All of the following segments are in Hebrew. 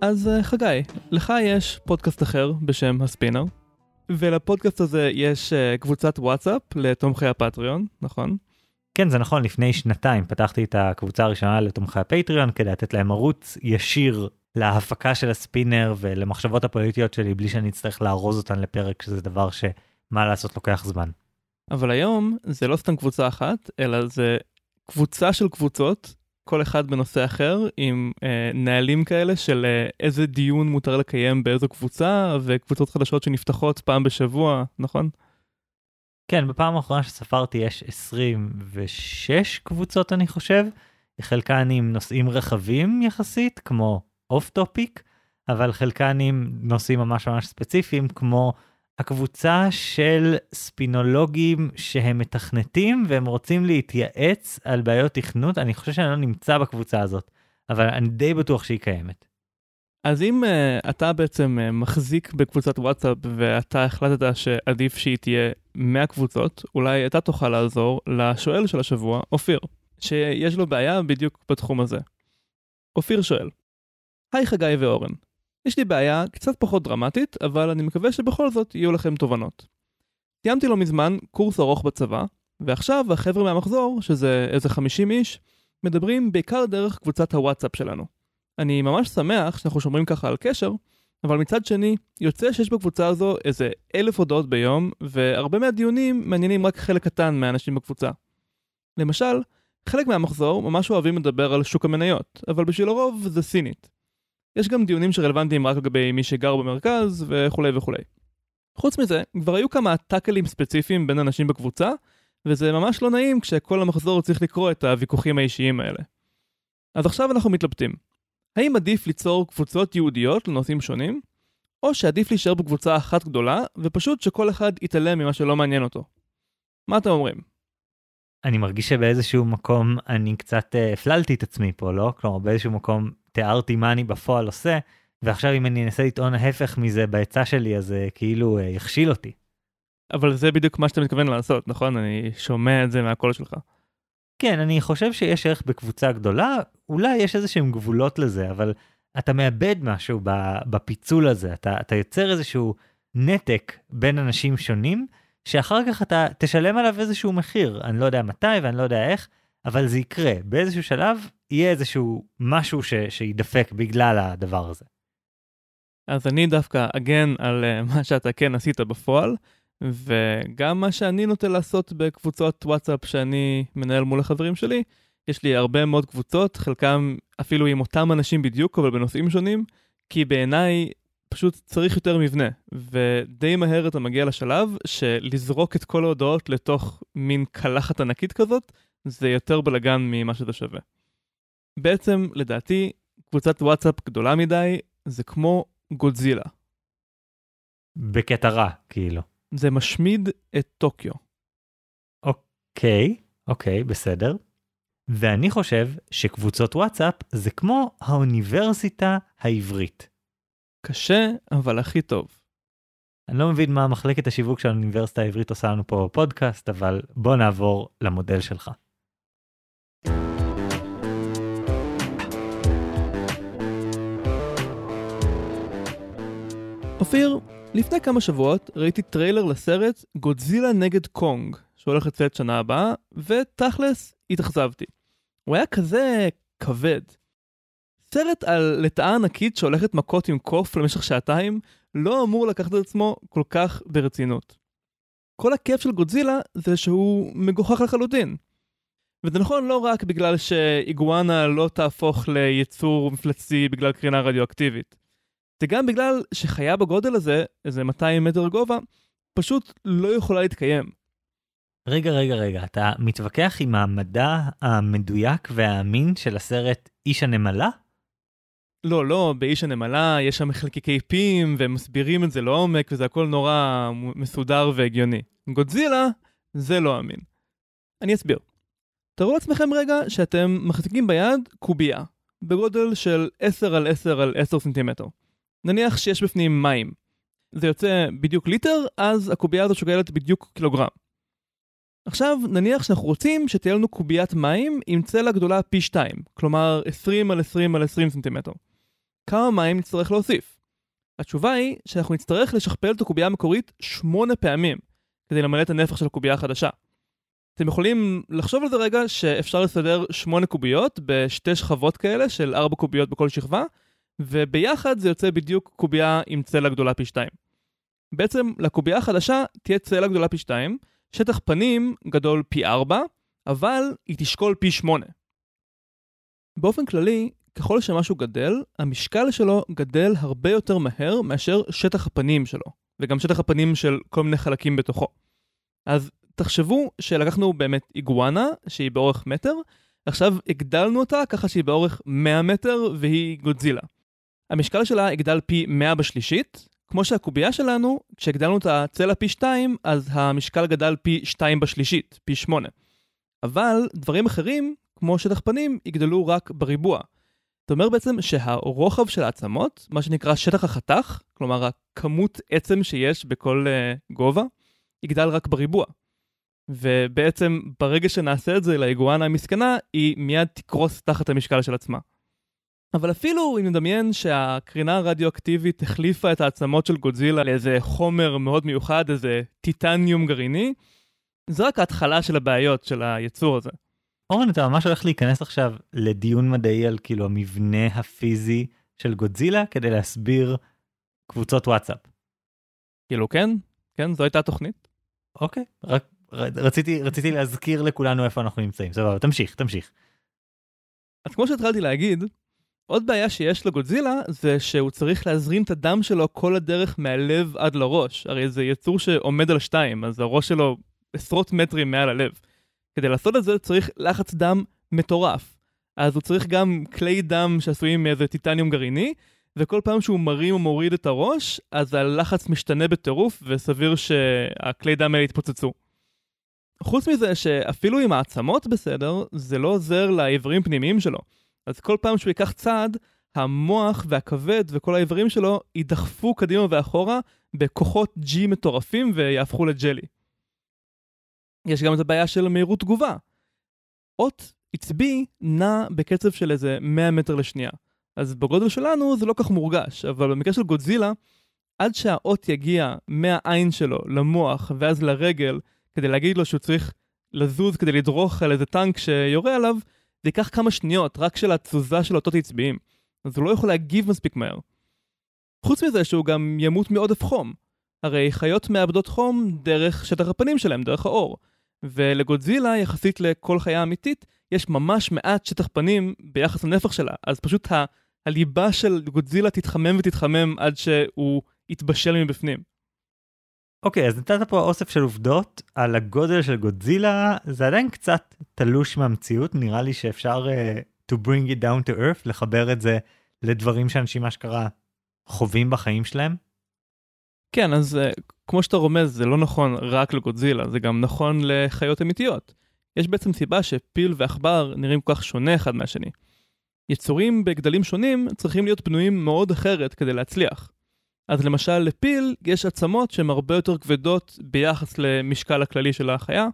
אז אה, חגי, לך יש פודקאסט אחר בשם הספינר, ולפודקאסט הזה יש אה, קבוצת וואטסאפ לתומכי הפטריון, נכון? כן, זה נכון, לפני שנתיים פתחתי את הקבוצה הראשונה לתומכי הפטריון כדי לתת להם ערוץ ישיר להפקה של הספינר ולמחשבות הפוליטיות שלי בלי שאני אצטרך לארוז אותן לפרק, שזה דבר שמה לעשות לוקח זמן. אבל היום זה לא סתם קבוצה אחת, אלא זה קבוצה של קבוצות, כל אחד בנושא אחר, עם אה, נהלים כאלה של אה, איזה דיון מותר לקיים באיזו קבוצה, וקבוצות חדשות שנפתחות פעם בשבוע, נכון? כן, בפעם האחרונה שספרתי יש 26 קבוצות אני חושב, חלקן עם נושאים רחבים יחסית, כמו off topic, אבל חלקן עם נושאים ממש ממש ספציפיים, כמו הקבוצה של ספינולוגים שהם מתכנתים והם רוצים להתייעץ על בעיות תכנות, אני חושב שאני לא נמצא בקבוצה הזאת, אבל אני די בטוח שהיא קיימת. אז אם uh, אתה בעצם uh, מחזיק בקבוצת וואטסאפ ואתה החלטת שעדיף שהיא תהיה 100 קבוצות, אולי אתה תוכל לעזור לשואל של השבוע, אופיר, שיש לו בעיה בדיוק בתחום הזה. אופיר שואל, היי חגי ואורן, יש לי בעיה קצת פחות דרמטית, אבל אני מקווה שבכל זאת יהיו לכם תובנות. סיימתי לא מזמן קורס ארוך בצבא, ועכשיו החבר'ה מהמחזור, שזה איזה 50 איש, מדברים בעיקר דרך קבוצת הוואטסאפ שלנו. אני ממש שמח שאנחנו שומרים ככה על קשר, אבל מצד שני, יוצא שיש בקבוצה הזו איזה אלף הודעות ביום, והרבה מהדיונים מעניינים רק חלק קטן מהאנשים בקבוצה. למשל, חלק מהמחזור ממש אוהבים לדבר על שוק המניות, אבל בשביל הרוב זה סינית. יש גם דיונים שרלוונטיים רק לגבי מי שגר במרכז וכולי וכולי. חוץ מזה, כבר היו כמה טאקלים ספציפיים בין אנשים בקבוצה, וזה ממש לא נעים כשכל המחזור צריך לקרוא את הוויכוחים האישיים האלה. אז עכשיו אנחנו מתלבטים. האם עדיף ליצור קבוצות ייעודיות לנושאים שונים, או שעדיף להישאר בקבוצה אחת גדולה, ופשוט שכל אחד יתעלם ממה שלא מעניין אותו? מה אתם אומרים? אני מרגיש שבאיזשהו מקום אני קצת אה, הפללתי את עצמי פה, לא? כלומר, באיזשהו מקום תיארתי מה אני בפועל עושה, ועכשיו אם אני אנסה לטעון ההפך מזה בעצה שלי, אז זה כאילו אה, יכשיל אותי. אבל זה בדיוק מה שאתה מתכוון לעשות, נכון? אני שומע את זה מהקול שלך. כן, אני חושב שיש ערך בקבוצה גדולה, אולי יש איזה שהם גבולות לזה, אבל אתה מאבד משהו בפיצול הזה, אתה, אתה יוצר איזשהו נתק בין אנשים שונים, שאחר כך אתה תשלם עליו איזשהו מחיר, אני לא יודע מתי ואני לא יודע איך, אבל זה יקרה, באיזשהו שלב יהיה איזשהו משהו ש, שידפק בגלל הדבר הזה. אז אני דווקא אגן על uh, מה שאתה כן עשית בפועל, וגם מה שאני נוטה לעשות בקבוצות וואטסאפ שאני מנהל מול החברים שלי, יש לי הרבה מאוד קבוצות, חלקם אפילו עם אותם אנשים בדיוק, אבל בנושאים שונים, כי בעיניי פשוט צריך יותר מבנה, ודי מהר אתה מגיע לשלב שלזרוק את כל ההודעות לתוך מין קלחת ענקית כזאת, זה יותר בלאגן ממה שזה שווה. בעצם, לדעתי, קבוצת וואטסאפ גדולה מדי, זה כמו גודזילה. בקטע רע, כאילו. זה משמיד את טוקיו. אוקיי, אוקיי, בסדר. ואני חושב שקבוצות וואטסאפ זה כמו האוניברסיטה העברית. קשה, אבל הכי טוב. אני לא מבין מה מחלקת השיווק של האוניברסיטה העברית עושה לנו פה בפודקאסט, אבל בוא נעבור למודל שלך. אופיר, לפני כמה שבועות ראיתי טריילר לסרט גודזילה נגד קונג, שהולך לצאת שנה הבאה, ותכלס התאכזבתי. הוא היה כזה כבד. סרט על לטאה ענקית שהולכת מכות עם קוף למשך שעתיים, לא אמור לקחת את עצמו כל כך ברצינות. כל הכיף של גודזילה זה שהוא מגוחך לחלוטין. וזה נכון לא רק בגלל שאיגואנה לא תהפוך ליצור מפלצתי בגלל קרינה רדיואקטיבית. זה גם בגלל שחיה בגודל הזה, איזה 200 מטר גובה, פשוט לא יכולה להתקיים. רגע, רגע, רגע, אתה מתווכח עם המדע המדויק והאמין של הסרט איש הנמלה? לא, לא, באיש הנמלה יש שם חלקיקי פים, והם מסבירים את זה לעומק, וזה הכל נורא מסודר והגיוני. גודזילה, זה לא אמין. אני אסביר. תארו לעצמכם רגע שאתם מחזיקים ביד קובייה, בגודל של 10 על 10 על 10 סנטימטר. נניח שיש בפנים מים. זה יוצא בדיוק ליטר, אז הקובייה הזו שוקלת בדיוק קילוגרם. עכשיו, נניח שאנחנו רוצים שתהיה לנו קוביית מים עם צלע גדולה פי 2, כלומר 20 על 20 על 20 סנטימטר. כמה מים נצטרך להוסיף? התשובה היא שאנחנו נצטרך לשכפל את הקובייה המקורית שמונה פעמים כדי למלא את הנפח של הקובייה החדשה. אתם יכולים לחשוב על זה רגע שאפשר לסדר שמונה קוביות בשתי שכבות כאלה של ארבע קוביות בכל שכבה, וביחד זה יוצא בדיוק קובייה עם צלע גדולה פי שתיים. בעצם לקובייה החדשה תהיה צלע גדולה פי שתיים, שטח פנים גדול פי ארבע, אבל היא תשקול פי שמונה. באופן כללי, ככל שמשהו גדל, המשקל שלו גדל הרבה יותר מהר מאשר שטח הפנים שלו, וגם שטח הפנים של כל מיני חלקים בתוכו. אז תחשבו שלקחנו באמת איגואנה, שהיא באורך מטר, עכשיו הגדלנו אותה ככה שהיא באורך 100 מטר והיא גודזילה. המשקל שלה יגדל פי 100 בשלישית, כמו שהקובייה שלנו, כשהגדלנו את הצלע פי 2, אז המשקל גדל פי 2 בשלישית, פי 8. אבל דברים אחרים, כמו שטח פנים, יגדלו רק בריבוע. זאת אומרת בעצם שהרוחב של העצמות, מה שנקרא שטח החתך, כלומר הכמות עצם שיש בכל uh, גובה, יגדל רק בריבוע. ובעצם ברגע שנעשה את זה לאיגואנה המסכנה, היא מיד תקרוס תחת המשקל של עצמה. אבל אפילו אם נדמיין שהקרינה הרדיואקטיבית החליפה את העצמות של גודזילה לאיזה חומר מאוד מיוחד, איזה טיטניום גרעיני, זה רק ההתחלה של הבעיות של היצור הזה. אורן, אתה ממש הולך להיכנס עכשיו לדיון מדעי על כאילו המבנה הפיזי של גודזילה כדי להסביר קבוצות וואטסאפ. כאילו כן, כן, זו הייתה התוכנית. אוקיי, רק רציתי, רציתי להזכיר לכולנו איפה אנחנו נמצאים, סבבה, תמשיך, תמשיך. אז כמו שהתחלתי להגיד, עוד בעיה שיש לגודזילה זה שהוא צריך להזרים את הדם שלו כל הדרך מהלב עד לראש. הרי זה יצור שעומד על שתיים, אז הראש שלו עשרות מטרים מעל הלב. כדי לעשות את זה צריך לחץ דם מטורף. אז הוא צריך גם כלי דם שעשויים מאיזה טיטניום גרעיני, וכל פעם שהוא מרים או מוריד את הראש, אז הלחץ משתנה בטירוף, וסביר שהכלי דם האלה יתפוצצו. חוץ מזה שאפילו עם העצמות בסדר, זה לא עוזר לאיברים פנימיים שלו. אז כל פעם שהוא ייקח צעד, המוח והכבד וכל האיברים שלו יידחפו קדימה ואחורה בכוחות G מטורפים ויהפכו לג'לי. יש גם את הבעיה של מהירות תגובה. אות עצבי נע בקצב של איזה 100 מטר לשנייה. אז בגודל שלנו זה לא כך מורגש, אבל במקרה של גודזילה, עד שהאות יגיע מהעין שלו למוח ואז לרגל, כדי להגיד לו שהוא צריך לזוז כדי לדרוך על איזה טנק שיורה עליו, זה ייקח כמה שניות רק של התזוזה של אותות עצביים. אז הוא לא יכול להגיב מספיק מהר. חוץ מזה שהוא גם ימות מעודף חום. הרי חיות מאבדות חום דרך שטח הפנים שלהם, דרך האור. ולגודזילה, יחסית לכל חיה אמיתית, יש ממש מעט שטח פנים ביחס לנפח שלה. אז פשוט ה- הליבה של גודזילה תתחמם ותתחמם עד שהוא יתבשל מבפנים. אוקיי, okay, אז נתת פה אוסף של עובדות על הגודל של גודזילה, זה עדיין קצת תלוש מהמציאות, נראה לי שאפשר uh, to bring it down to earth, לחבר את זה לדברים שאנשים אשכרה חווים בחיים שלהם. כן, אז uh, כמו שאתה רומז, זה לא נכון רק לגודזילה, זה גם נכון לחיות אמיתיות. יש בעצם סיבה שפיל ועכבר נראים כל כך שונה אחד מהשני. יצורים בגדלים שונים צריכים להיות בנויים מאוד אחרת כדי להצליח. אז למשל לפיל יש עצמות שהן הרבה יותר כבדות ביחס למשקל הכללי של החיה,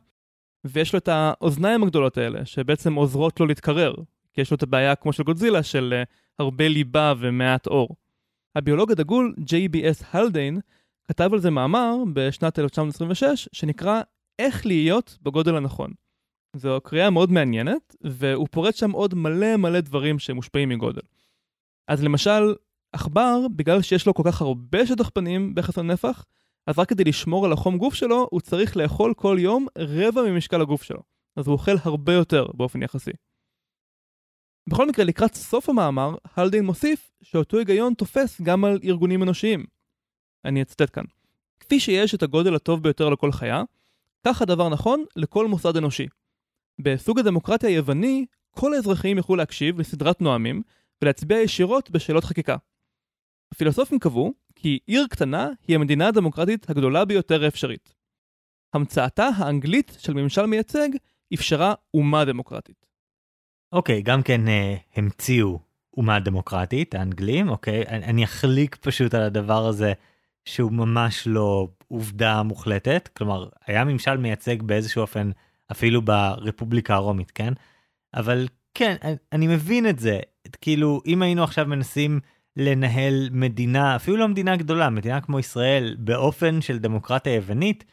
ויש לו את האוזניים הגדולות האלה, שבעצם עוזרות לו להתקרר, כי יש לו את הבעיה כמו של גודזילה של אה, הרבה ליבה ומעט אור. הביולוג הדגול J.B.S. הלדיין כתב על זה מאמר בשנת 1926 שנקרא איך להיות בגודל הנכון. זו קריאה מאוד מעניינת, והוא פורט שם עוד מלא מלא דברים שמושפעים מגודל. אז למשל, עכבר, בגלל שיש לו כל כך הרבה שטח פנים ביחס לנפח, אז רק כדי לשמור על החום גוף שלו, הוא צריך לאכול כל יום רבע ממשקל הגוף שלו. אז הוא אוכל הרבה יותר באופן יחסי. בכל מקרה, לקראת סוף המאמר, הלדין מוסיף שאותו היגיון תופס גם על ארגונים אנושיים. אני אצטט כאן. כפי שיש את הגודל הטוב ביותר לכל חיה, כך הדבר נכון לכל מוסד אנושי. בסוג הדמוקרטיה היווני, כל האזרחים יוכלו להקשיב לסדרת נואמים ולהצביע ישירות בשאלות חקיקה. הפילוסופים קבעו כי עיר קטנה היא המדינה הדמוקרטית הגדולה ביותר האפשרית. המצאתה האנגלית של ממשל מייצג אפשרה אומה דמוקרטית. אוקיי, okay, גם כן uh, המציאו אומה דמוקרטית, האנגלים, אוקיי? Okay? אני, אני אחליק פשוט על הדבר הזה שהוא ממש לא עובדה מוחלטת, כלומר, היה ממשל מייצג באיזשהו אופן אפילו ברפובליקה הרומית, כן? אבל כן, אני, מבין את זה, כאילו, אם היינו עכשיו מנסים לנהל מדינה, אפילו לא מדינה גדולה, מדינה כמו ישראל, באופן של דמוקרטיה יוונית,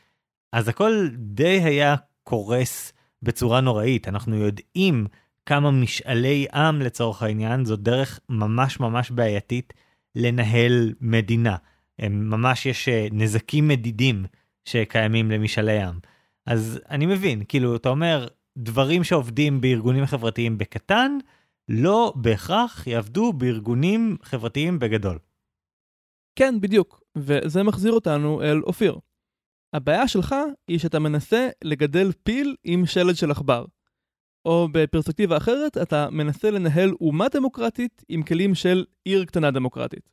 אז הכל די היה קורס בצורה נוראית. אנחנו יודעים כמה משאלי עם לצורך העניין, זו דרך ממש ממש בעייתית לנהל מדינה. הם ממש יש אה, נזקים מדידים שקיימים למשאלי עם. אז אני מבין, כאילו, אתה אומר, דברים שעובדים בארגונים חברתיים בקטן, לא בהכרח יעבדו בארגונים חברתיים בגדול. כן, בדיוק, וזה מחזיר אותנו אל אופיר. הבעיה שלך היא שאתה מנסה לגדל פיל עם שלד של עכבר. או בפרספקטיבה אחרת, אתה מנסה לנהל אומה דמוקרטית עם כלים של עיר קטנה דמוקרטית.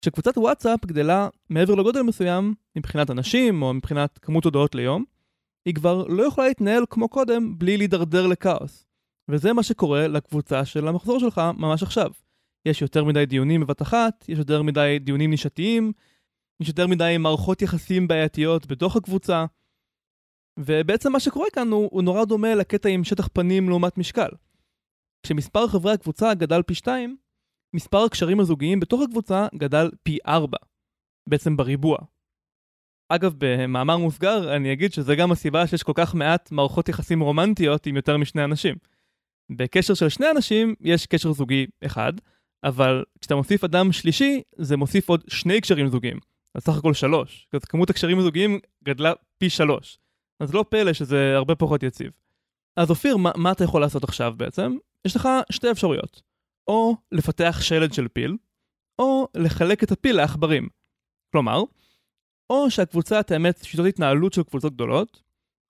כשקבוצת וואטסאפ גדלה מעבר לגודל מסוים, מבחינת אנשים או מבחינת כמות הודעות ליום, היא כבר לא יכולה להתנהל כמו קודם בלי להידרדר לכאוס. וזה מה שקורה לקבוצה של המחזור שלך ממש עכשיו. יש יותר מדי דיונים בבת אחת, יש יותר מדי דיונים נישתיים, יש יותר מדי מערכות יחסים בעייתיות בתוך הקבוצה, ובעצם מה שקורה כאן הוא, הוא נורא דומה לקטע עם שטח פנים לעומת משקל. כשמספר חברי הקבוצה גדל פי 2, מספר הקשרים הזוגיים בתוך הקבוצה גדל פי 4, בעצם בריבוע. אגב, במאמר מוסגר, אני אגיד שזה גם הסיבה שיש כל כך מעט מערכות יחסים רומנטיות עם יותר משני אנשים. בקשר של שני אנשים יש קשר זוגי אחד, אבל כשאתה מוסיף אדם שלישי, זה מוסיף עוד שני קשרים זוגיים. אז סך הכל שלוש. אז כמות הקשרים הזוגיים גדלה פי שלוש. אז לא פלא שזה הרבה פחות יציב. אז אופיר, מה, מה אתה יכול לעשות עכשיו בעצם? יש לך שתי אפשרויות. או לפתח שלד של פיל, או לחלק את הפיל לעכברים. כלומר, או שהקבוצה תאמץ שיטות התנהלות של קבוצות גדולות,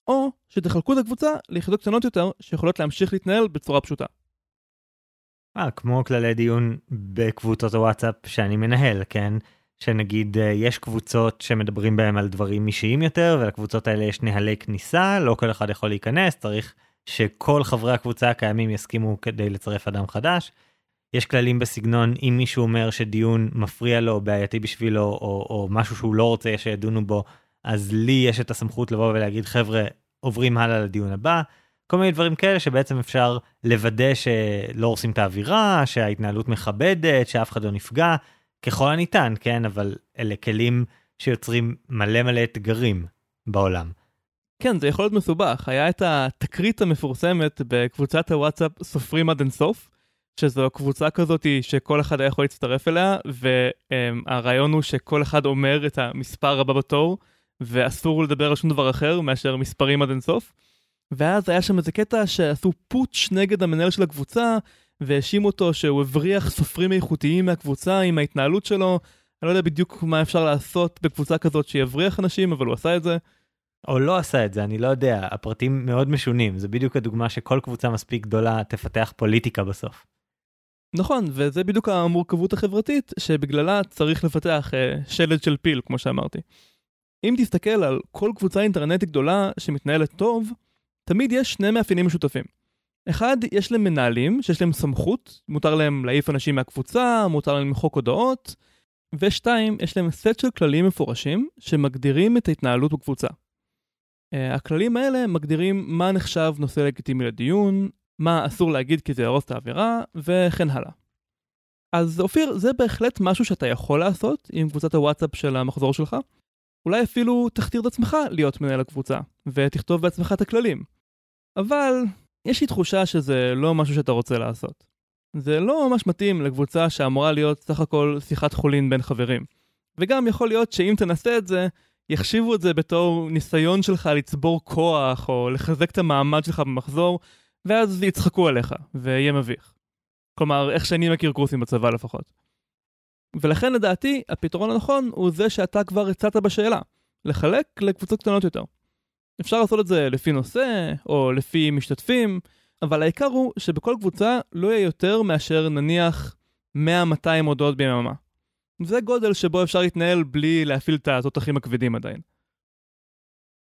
או שתחלקו את הקבוצה ליחידות קטנות יותר שיכולות להמשיך להתנהל בצורה פשוטה. אה, כמו כללי דיון בקבוצות הוואטסאפ שאני מנהל, כן? שנגיד אה, יש קבוצות שמדברים בהם על דברים אישיים יותר ולקבוצות האלה יש נהלי כניסה לא כל אחד יכול להיכנס צריך שכל חברי הקבוצה הקיימים יסכימו כדי לצרף אדם חדש. יש כללים בסגנון אם מישהו אומר שדיון מפריע לו בעייתי בשבילו או, או משהו שהוא לא רוצה שידונו בו אז לי יש את הסמכות לבוא ולהגיד חבר'ה עוברים הלאה לדיון הבא. כל מיני דברים כאלה שבעצם אפשר לוודא שלא הורסים את האווירה שההתנהלות מכבדת שאף אחד לא נפגע ככל הניתן, כן, אבל אלה כלים שיוצרים מלא מלא אתגרים בעולם. כן, זה יכול להיות מסובך. היה את התקרית המפורסמת בקבוצת הוואטסאפ סופרים עד אינסוף, שזו קבוצה כזאת שכל אחד היה יכול להצטרף אליה, והרעיון הוא שכל אחד אומר את המספר הבא בתור, ואסור לדבר על שום דבר אחר מאשר מספרים עד אינסוף. ואז היה שם איזה קטע שעשו פוטש נגד המנהל של הקבוצה, והאשים אותו שהוא הבריח סופרים איכותיים מהקבוצה עם ההתנהלות שלו. אני לא יודע בדיוק מה אפשר לעשות בקבוצה כזאת שיבריח אנשים, אבל הוא עשה את זה. או לא עשה את זה, אני לא יודע, הפרטים מאוד משונים, זה בדיוק הדוגמה שכל קבוצה מספיק גדולה תפתח פוליטיקה בסוף. נכון, וזה בדיוק המורכבות החברתית שבגללה צריך לפתח אה, שלד של פיל, כמו שאמרתי. אם תסתכל על כל קבוצה אינטרנטית גדולה שמתנהלת טוב, תמיד יש שני מאפיינים משותפים. אחד, יש להם מנהלים שיש להם סמכות, מותר להם להעיף אנשים מהקבוצה, מותר להם למחוק הודעות, ושתיים, יש להם סט של כללים מפורשים שמגדירים את ההתנהלות בקבוצה. Uh, הכללים האלה מגדירים מה נחשב נושא לגיטימי לדיון, מה אסור להגיד כי זה יהרוס את האווירה, וכן הלאה. אז אופיר, זה בהחלט משהו שאתה יכול לעשות עם קבוצת הוואטסאפ של המחזור שלך. אולי אפילו תכתיר את עצמך להיות מנהל הקבוצה, ותכתוב בעצמך את הכללים. אבל יש לי תחושה שזה לא משהו שאתה רוצה לעשות. זה לא ממש מתאים לקבוצה שאמורה להיות סך הכל שיחת חולין בין חברים. וגם יכול להיות שאם תנסה את זה, יחשיבו את זה בתור ניסיון שלך לצבור כוח, או לחזק את המעמד שלך במחזור, ואז יצחקו עליך, ויהיה מביך. כלומר, איך שאני מכיר קורסים בצבא לפחות. ולכן לדעתי, הפתרון הנכון הוא זה שאתה כבר הצעת בשאלה, לחלק לקבוצות קטנות יותר. אפשר לעשות את זה לפי נושא, או לפי משתתפים, אבל העיקר הוא שבכל קבוצה לא יהיה יותר מאשר נניח 100-200 הודעות ביממה. זה גודל שבו אפשר להתנהל בלי להפעיל את התותחים הכבדים עדיין.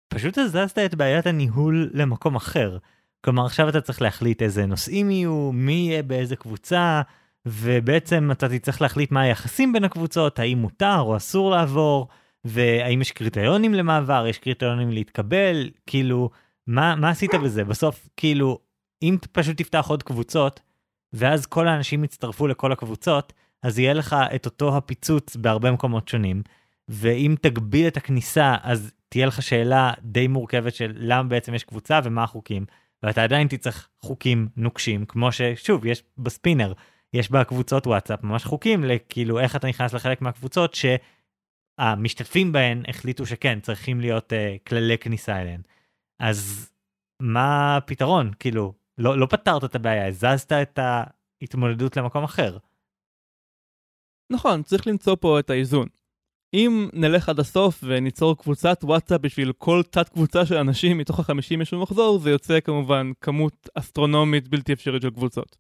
פשוט הזזת את בעיית הניהול למקום אחר. כלומר עכשיו אתה צריך להחליט איזה נושאים יהיו, מי יהיה באיזה קבוצה, ובעצם אתה תצטרך להחליט מה היחסים בין הקבוצות, האם מותר או אסור לעבור, והאם יש קריטריונים למעבר, יש קריטריונים להתקבל, כאילו, מה, מה עשית בזה? בסוף, כאילו, אם פשוט תפתח עוד קבוצות, ואז כל האנשים יצטרפו לכל הקבוצות, אז יהיה לך את אותו הפיצוץ בהרבה מקומות שונים, ואם תגביל את הכניסה, אז תהיה לך שאלה די מורכבת של למה בעצם יש קבוצה ומה החוקים, ואתה עדיין תצטרך חוקים נוקשים, כמו ששוב, יש בספינר, יש בקבוצות וואטסאפ ממש חוקים לכאילו איך אתה נכנס לחלק מהקבוצות שהמשתתפים בהן החליטו שכן, צריכים להיות uh, כללי כניסה אליהן. אז מה הפתרון? כאילו, לא, לא פתרת את הבעיה, הזזת את ההתמודדות למקום אחר. נכון, צריך למצוא פה את האיזון. אם נלך עד הסוף וניצור קבוצת וואטסאפ בשביל כל תת קבוצה של אנשים מתוך החמישים יש מחזור, זה יוצא כמובן כמות אסטרונומית בלתי אפשרית של קבוצות.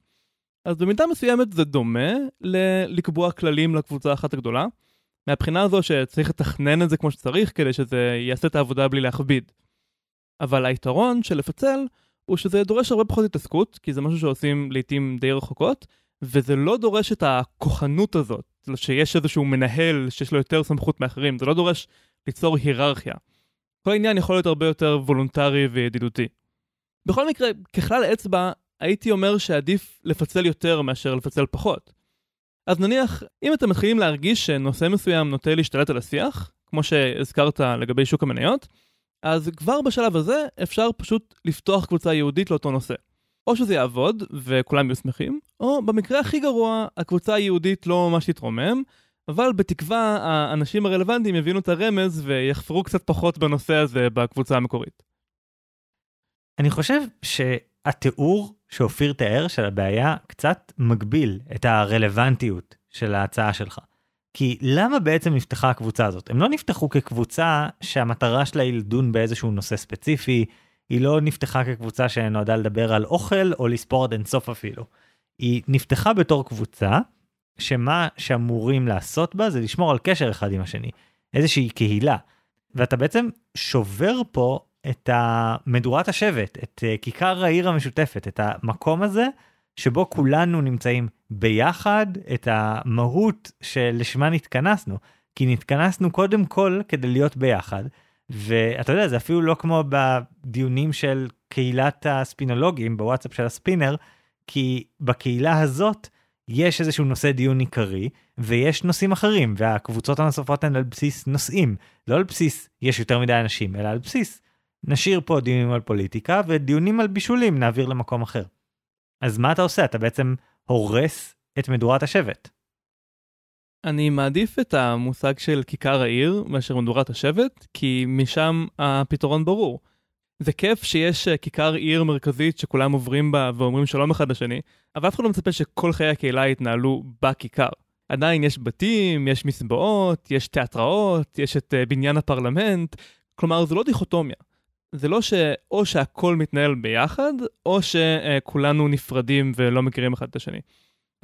אז במידה מסוימת זה דומה לקבוע כללים לקבוצה אחת הגדולה, מהבחינה הזו שצריך לתכנן את זה כמו שצריך כדי שזה יעשה את העבודה בלי להכביד. אבל היתרון של לפצל הוא שזה דורש הרבה פחות התעסקות, כי זה משהו שעושים לעיתים די רחוקות, וזה לא דורש את הכוחנות הזאת, שיש איזשהו מנהל שיש לו יותר סמכות מאחרים, זה לא דורש ליצור היררכיה. כל העניין יכול להיות הרבה יותר וולונטרי וידידותי. בכל מקרה, ככלל אצבע, הייתי אומר שעדיף לפצל יותר מאשר לפצל פחות. אז נניח, אם אתם מתחילים להרגיש שנושא מסוים נוטה להשתלט על השיח, כמו שהזכרת לגבי שוק המניות, אז כבר בשלב הזה אפשר פשוט לפתוח קבוצה ייעודית לאותו נושא. או שזה יעבוד וכולם יהיו שמחים, או במקרה הכי גרוע, הקבוצה היהודית לא ממש תתרומם, אבל בתקווה האנשים הרלוונטיים יבינו את הרמז ויחפרו קצת פחות בנושא הזה בקבוצה המקורית. אני חושב שהתיאור שאופיר תיאר של הבעיה קצת מגביל את הרלוונטיות של ההצעה שלך. כי למה בעצם נפתחה הקבוצה הזאת? הם לא נפתחו כקבוצה שהמטרה שלה היא לדון באיזשהו נושא ספציפי, היא לא נפתחה כקבוצה שנועדה לדבר על אוכל או לספור עד אינסוף אפילו. היא נפתחה בתור קבוצה שמה שאמורים לעשות בה זה לשמור על קשר אחד עם השני, איזושהי קהילה. ואתה בעצם שובר פה את מדורת השבט, את אה, כיכר העיר המשותפת, את המקום הזה שבו כולנו נמצאים ביחד, את המהות שלשמה נתכנסנו. כי נתכנסנו קודם כל כדי להיות ביחד, ואתה יודע, זה אפילו לא כמו בדיונים של קהילת הספינולוגים בוואטסאפ של הספינר, כי בקהילה הזאת יש איזשהו נושא דיון עיקרי, ויש נושאים אחרים, והקבוצות הנוספות הן על בסיס נושאים, לא על בסיס יש יותר מדי אנשים, אלא על בסיס נשאיר פה דיונים על פוליטיקה, ודיונים על בישולים נעביר למקום אחר. אז מה אתה עושה? אתה בעצם הורס את מדורת השבט. אני מעדיף את המושג של כיכר העיר מאשר מדורת השבט, כי משם הפתרון ברור. זה כיף שיש אה, כיכר עיר מרכזית שכולם עוברים בה ואומרים שלום אחד לשני, אבל אף אחד לא מצפה שכל חיי הקהילה יתנהלו בכיכר. עדיין יש בתים, יש מסבעות, יש תיאטראות, יש את אה, בניין הפרלמנט, כלומר זו לא דיכוטומיה. זה לא שאו שהכל מתנהל ביחד, או שכולנו נפרדים ולא מכירים אחד את השני.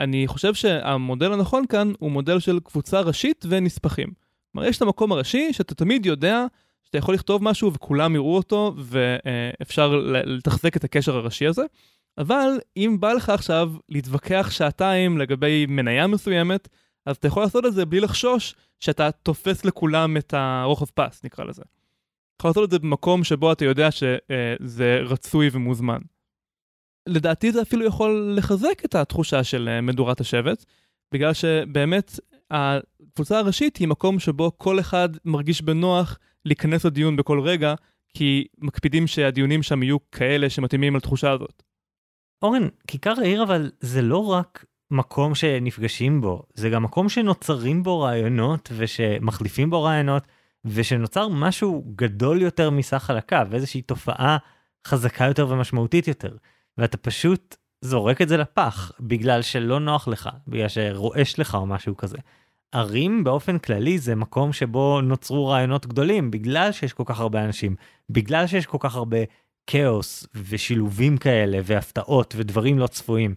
אני חושב שהמודל הנכון כאן הוא מודל של קבוצה ראשית ונספחים. כלומר, יש את המקום הראשי שאתה תמיד יודע שאתה יכול לכתוב משהו וכולם יראו אותו ואפשר לתחזק את הקשר הראשי הזה. אבל אם בא לך עכשיו להתווכח שעתיים לגבי מניה מסוימת, אז אתה יכול לעשות את זה בלי לחשוש שאתה תופס לכולם את הרוחב פס, נקרא לזה. אתה יכול לעשות את זה במקום שבו אתה יודע שזה רצוי ומוזמן. לדעתי זה אפילו יכול לחזק את התחושה של אה, מדורת השבט, בגלל שבאמת הקבוצה הראשית היא מקום שבו כל אחד מרגיש בנוח להיכנס לדיון בכל רגע, כי מקפידים שהדיונים שם יהיו כאלה שמתאימים לתחושה הזאת. אורן, כיכר העיר אבל זה לא רק מקום שנפגשים בו, זה גם מקום שנוצרים בו רעיונות ושמחליפים בו רעיונות, ושנוצר משהו גדול יותר מסך חלקיו, איזושהי תופעה חזקה יותר ומשמעותית יותר. ואתה פשוט זורק את זה לפח בגלל שלא נוח לך, בגלל שרועש לך או משהו כזה. ערים באופן כללי זה מקום שבו נוצרו רעיונות גדולים בגלל שיש כל כך הרבה אנשים, בגלל שיש כל כך הרבה כאוס ושילובים כאלה והפתעות ודברים לא צפויים.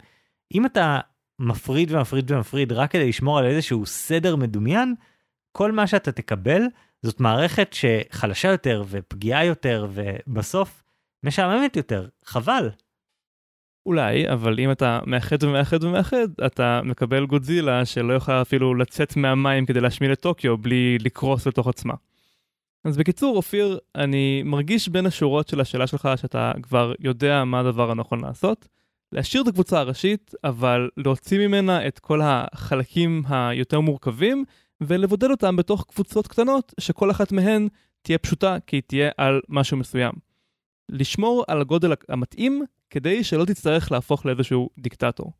אם אתה מפריד ומפריד ומפריד רק כדי לשמור על איזשהו סדר מדומיין, כל מה שאתה תקבל זאת מערכת שחלשה יותר ופגיעה יותר ובסוף משעממת יותר, חבל. אולי, אבל אם אתה מאחד ומאחד ומאחד, אתה מקבל גודזילה שלא יכולה אפילו לצאת מהמים כדי להשמיד את טוקיו בלי לקרוס לתוך עצמה. אז בקיצור, אופיר, אני מרגיש בין השורות של השאלה שלך שאתה כבר יודע מה הדבר הנכון לעשות. להשאיר את הקבוצה הראשית, אבל להוציא ממנה את כל החלקים היותר מורכבים, ולבודד אותם בתוך קבוצות קטנות, שכל אחת מהן תהיה פשוטה, כי היא תהיה על משהו מסוים. לשמור על הגודל המתאים, כדי שלא תצטרך להפוך לאיזשהו דיקטטור.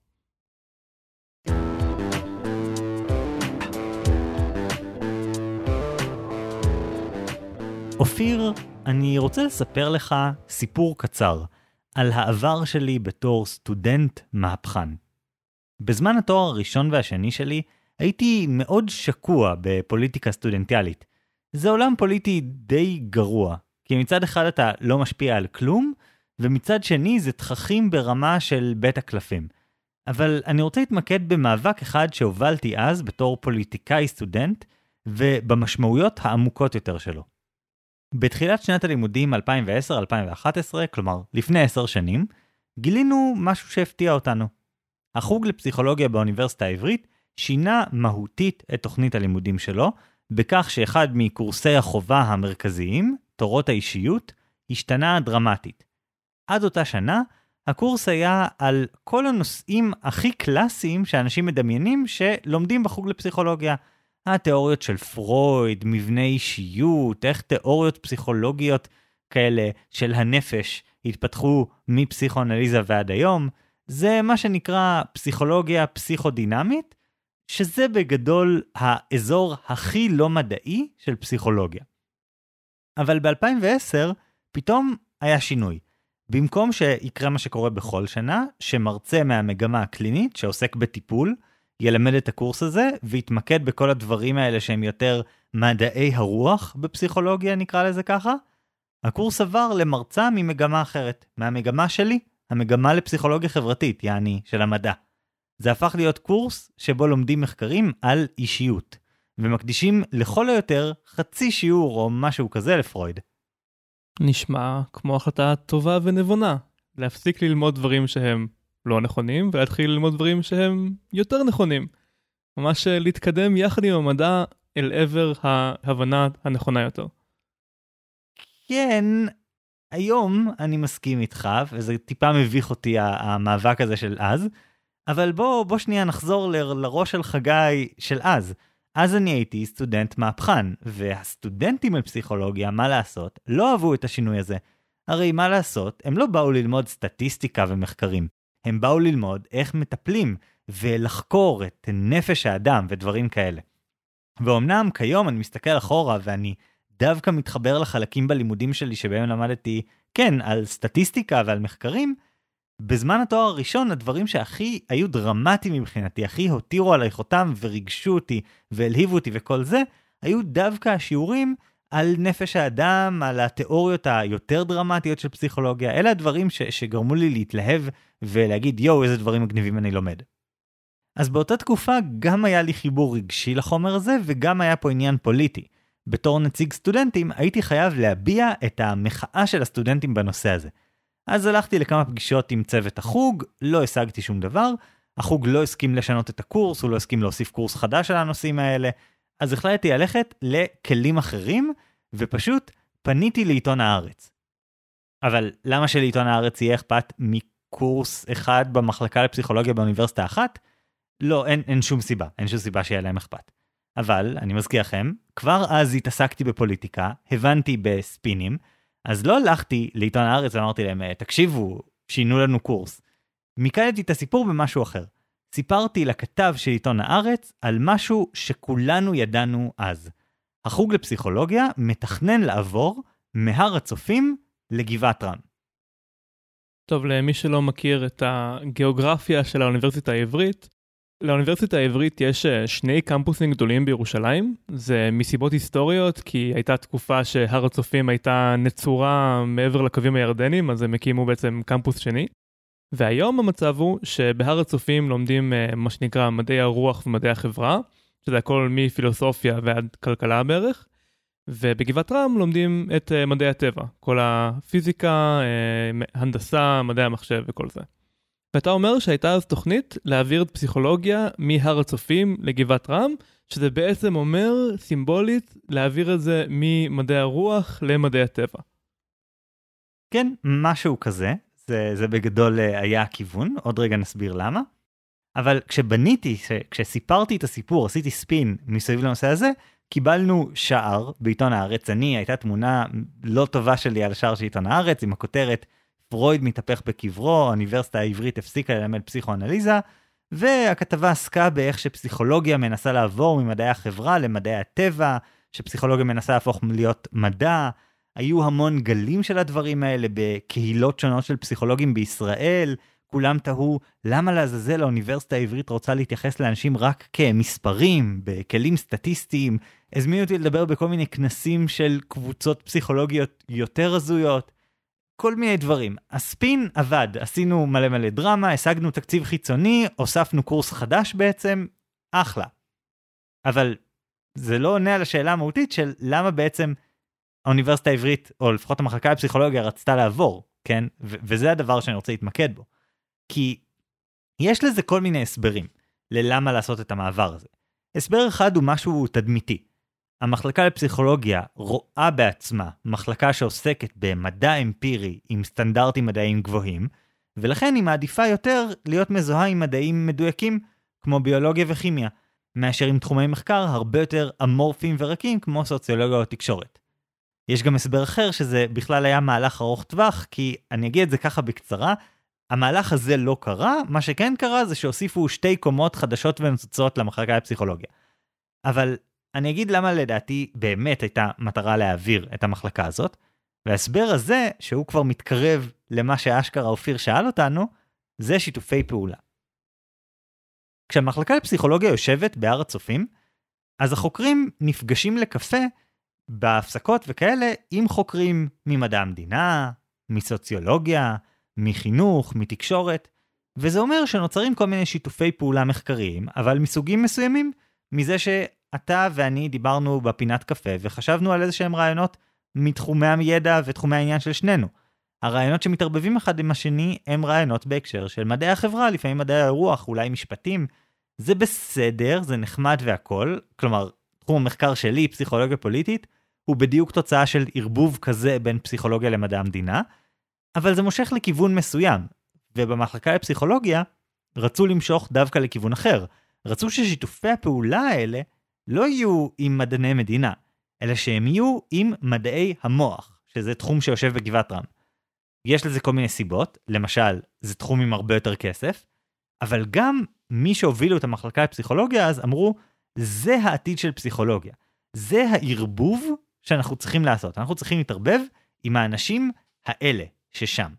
אופיר, אני רוצה לספר לך סיפור קצר על העבר שלי בתור סטודנט מהפכן. בזמן התואר הראשון והשני שלי הייתי מאוד שקוע בפוליטיקה סטודנטיאלית. זה עולם פוליטי די גרוע, כי מצד אחד אתה לא משפיע על כלום, ומצד שני זה תככים ברמה של בית הקלפים. אבל אני רוצה להתמקד במאבק אחד שהובלתי אז בתור פוליטיקאי סטודנט, ובמשמעויות העמוקות יותר שלו. בתחילת שנת הלימודים 2010-2011, כלומר לפני עשר שנים, גילינו משהו שהפתיע אותנו. החוג לפסיכולוגיה באוניברסיטה העברית שינה מהותית את תוכנית הלימודים שלו, בכך שאחד מקורסי החובה המרכזיים, תורות האישיות, השתנה דרמטית. עד אותה שנה, הקורס היה על כל הנושאים הכי קלאסיים שאנשים מדמיינים שלומדים בחוג לפסיכולוגיה. התיאוריות של פרויד, מבנה אישיות, איך תיאוריות פסיכולוגיות כאלה של הנפש התפתחו מפסיכואנליזה ועד היום, זה מה שנקרא פסיכולוגיה פסיכודינמית, שזה בגדול האזור הכי לא מדעי של פסיכולוגיה. אבל ב-2010 פתאום היה שינוי. במקום שיקרה מה שקורה בכל שנה, שמרצה מהמגמה הקלינית שעוסק בטיפול, ילמד את הקורס הזה ויתמקד בכל הדברים האלה שהם יותר מדעי הרוח בפסיכולוגיה, נקרא לזה ככה, הקורס עבר למרצה ממגמה אחרת, מהמגמה שלי, המגמה לפסיכולוגיה חברתית, יעני, של המדע. זה הפך להיות קורס שבו לומדים מחקרים על אישיות, ומקדישים לכל היותר חצי שיעור או משהו כזה לפרויד. נשמע כמו החלטה טובה ונבונה, להפסיק ללמוד דברים שהם לא נכונים ולהתחיל ללמוד דברים שהם יותר נכונים. ממש להתקדם יחד עם המדע אל עבר ההבנה הנכונה יותר. כן, היום אני מסכים איתך, וזה טיפה מביך אותי המאבק הזה של אז, אבל בוא, בוא שנייה נחזור ל- לראש של חגי של אז. אז אני הייתי סטודנט מהפכן, והסטודנטים לפסיכולוגיה, מה לעשות, לא אהבו את השינוי הזה. הרי מה לעשות, הם לא באו ללמוד סטטיסטיקה ומחקרים. הם באו ללמוד איך מטפלים ולחקור את נפש האדם ודברים כאלה. ואומנם כיום אני מסתכל אחורה ואני דווקא מתחבר לחלקים בלימודים שלי שבהם למדתי, כן, על סטטיסטיקה ועל מחקרים, בזמן התואר הראשון הדברים שהכי היו דרמטיים מבחינתי, הכי הותירו עליי חותם וריגשו אותי והלהיבו אותי וכל זה, היו דווקא השיעורים על נפש האדם, על התיאוריות היותר דרמטיות של פסיכולוגיה, אלה הדברים ש- שגרמו לי להתלהב ולהגיד יואו איזה דברים מגניבים אני לומד. אז באותה תקופה גם היה לי חיבור רגשי לחומר הזה וגם היה פה עניין פוליטי. בתור נציג סטודנטים הייתי חייב להביע את המחאה של הסטודנטים בנושא הזה. אז הלכתי לכמה פגישות עם צוות החוג, לא השגתי שום דבר, החוג לא הסכים לשנות את הקורס, הוא לא הסכים להוסיף קורס חדש על הנושאים האלה, אז החלטתי ללכת לכלים אחרים, ופשוט פניתי לעיתון הארץ. אבל למה שלעיתון הארץ יהיה אכפת מקורס אחד במחלקה לפסיכולוגיה באוניברסיטה אחת? לא, אין, אין שום סיבה, אין שום סיבה שיהיה להם אכפת. אבל, אני מזכיר לכם, כבר אז התעסקתי בפוליטיקה, הבנתי בספינים, אז לא הלכתי לעיתון הארץ ואמרתי להם, תקשיבו, שינו לנו קורס. מיקדתי את הסיפור במשהו אחר. סיפרתי לכתב של עיתון הארץ על משהו שכולנו ידענו אז. החוג לפסיכולוגיה מתכנן לעבור מהר הצופים לגבעת רם. טוב, למי שלא מכיר את הגיאוגרפיה של האוניברסיטה העברית, לאוניברסיטה העברית יש אה, שני קמפוסים גדולים בירושלים, זה מסיבות היסטוריות, כי הייתה תקופה שהר הצופים הייתה נצורה מעבר לקווים הירדנים, אז הם הקימו בעצם קמפוס שני. והיום המצב הוא שבהר הצופים לומדים אה, מה שנקרא מדעי הרוח ומדעי החברה, שזה הכל מפילוסופיה ועד כלכלה בערך, ובגבעת רם לומדים את אה, מדעי הטבע, כל הפיזיקה, הנדסה, מדעי המחשב וכל זה. ואתה אומר שהייתה אז תוכנית להעביר את פסיכולוגיה מהר הצופים לגבעת רם, שזה בעצם אומר סימבולית להעביר את זה ממדעי הרוח למדעי הטבע. כן, משהו כזה. זה, זה בגדול אה, היה הכיוון, עוד רגע נסביר למה. אבל כשבניתי, כשסיפרתי את הסיפור, עשיתי ספין מסביב לנושא הזה, קיבלנו שער בעיתון הארץ. אני, הייתה תמונה לא טובה שלי על השער של עיתון הארץ, עם הכותרת פרויד מתהפך בקברו, האוניברסיטה העברית הפסיקה ללמד פסיכואנליזה, והכתבה עסקה באיך שפסיכולוגיה מנסה לעבור ממדעי החברה למדעי הטבע, שפסיכולוגיה מנסה להפוך להיות מדע. היו המון גלים של הדברים האלה בקהילות שונות של פסיכולוגים בישראל. כולם תהו למה לעזאזל האוניברסיטה העברית רוצה להתייחס לאנשים רק כמספרים, בכלים סטטיסטיים. הזמינו אותי לדבר בכל מיני כנסים של קבוצות פסיכולוגיות יותר הזויות. כל מיני דברים. הספין עבד, עשינו מלא מלא דרמה, השגנו תקציב חיצוני, הוספנו קורס חדש בעצם, אחלה. אבל זה לא עונה על השאלה המהותית של למה בעצם האוניברסיטה העברית, או לפחות המחלקה לפסיכולוגיה, רצתה לעבור, כן? וזה הדבר שאני רוצה להתמקד בו. כי יש לזה כל מיני הסברים ללמה לעשות את המעבר הזה. הסבר אחד הוא משהו תדמיתי. המחלקה לפסיכולוגיה רואה בעצמה מחלקה שעוסקת במדע אמפירי עם סטנדרטים מדעיים גבוהים, ולכן היא מעדיפה יותר להיות מזוהה עם מדעים מדויקים, כמו ביולוגיה וכימיה, מאשר עם תחומי מחקר הרבה יותר אמורפיים ורקים כמו סוציולוגיה או תקשורת. יש גם הסבר אחר שזה בכלל היה מהלך ארוך טווח, כי אני אגיד את זה ככה בקצרה, המהלך הזה לא קרה, מה שכן קרה זה שהוסיפו שתי קומות חדשות ומצוצות למחלקה לפסיכולוגיה. אבל אני אגיד למה לדעתי באמת הייתה מטרה להעביר את המחלקה הזאת, וההסבר הזה, שהוא כבר מתקרב למה שאשכרה אופיר שאל אותנו, זה שיתופי פעולה. כשהמחלקה לפסיכולוגיה יושבת בהר הצופים, אז החוקרים נפגשים לקפה בהפסקות וכאלה עם חוקרים ממדע המדינה, מסוציולוגיה, מחינוך, מתקשורת, וזה אומר שנוצרים כל מיני שיתופי פעולה מחקריים, אבל מסוגים מסוימים, מזה שאתה ואני דיברנו בפינת קפה וחשבנו על איזה שהם רעיונות מתחומי הידע ותחומי העניין של שנינו. הרעיונות שמתערבבים אחד עם השני הם רעיונות בהקשר של מדעי החברה, לפעמים מדעי הרוח, אולי משפטים. זה בסדר, זה נחמד והכל, כלומר, תחום המחקר שלי, פסיכולוגיה פוליטית, הוא בדיוק תוצאה של ערבוב כזה בין פסיכולוגיה למדע המדינה, אבל זה מושך לכיוון מסוים, ובמחלקה לפסיכולוגיה רצו למשוך דווקא לכיוון אחר. רצו ששיתופי הפעולה האלה לא יהיו עם מדעני מדינה, אלא שהם יהיו עם מדעי המוח, שזה תחום שיושב בגבעת רם. יש לזה כל מיני סיבות, למשל, זה תחום עם הרבה יותר כסף, אבל גם מי שהובילו את המחלקה לפסיכולוגיה אז אמרו, זה העתיד של פסיכולוגיה. זה הערבוב שאנחנו צריכים לעשות. אנחנו צריכים להתערבב עם האנשים האלה, ששם.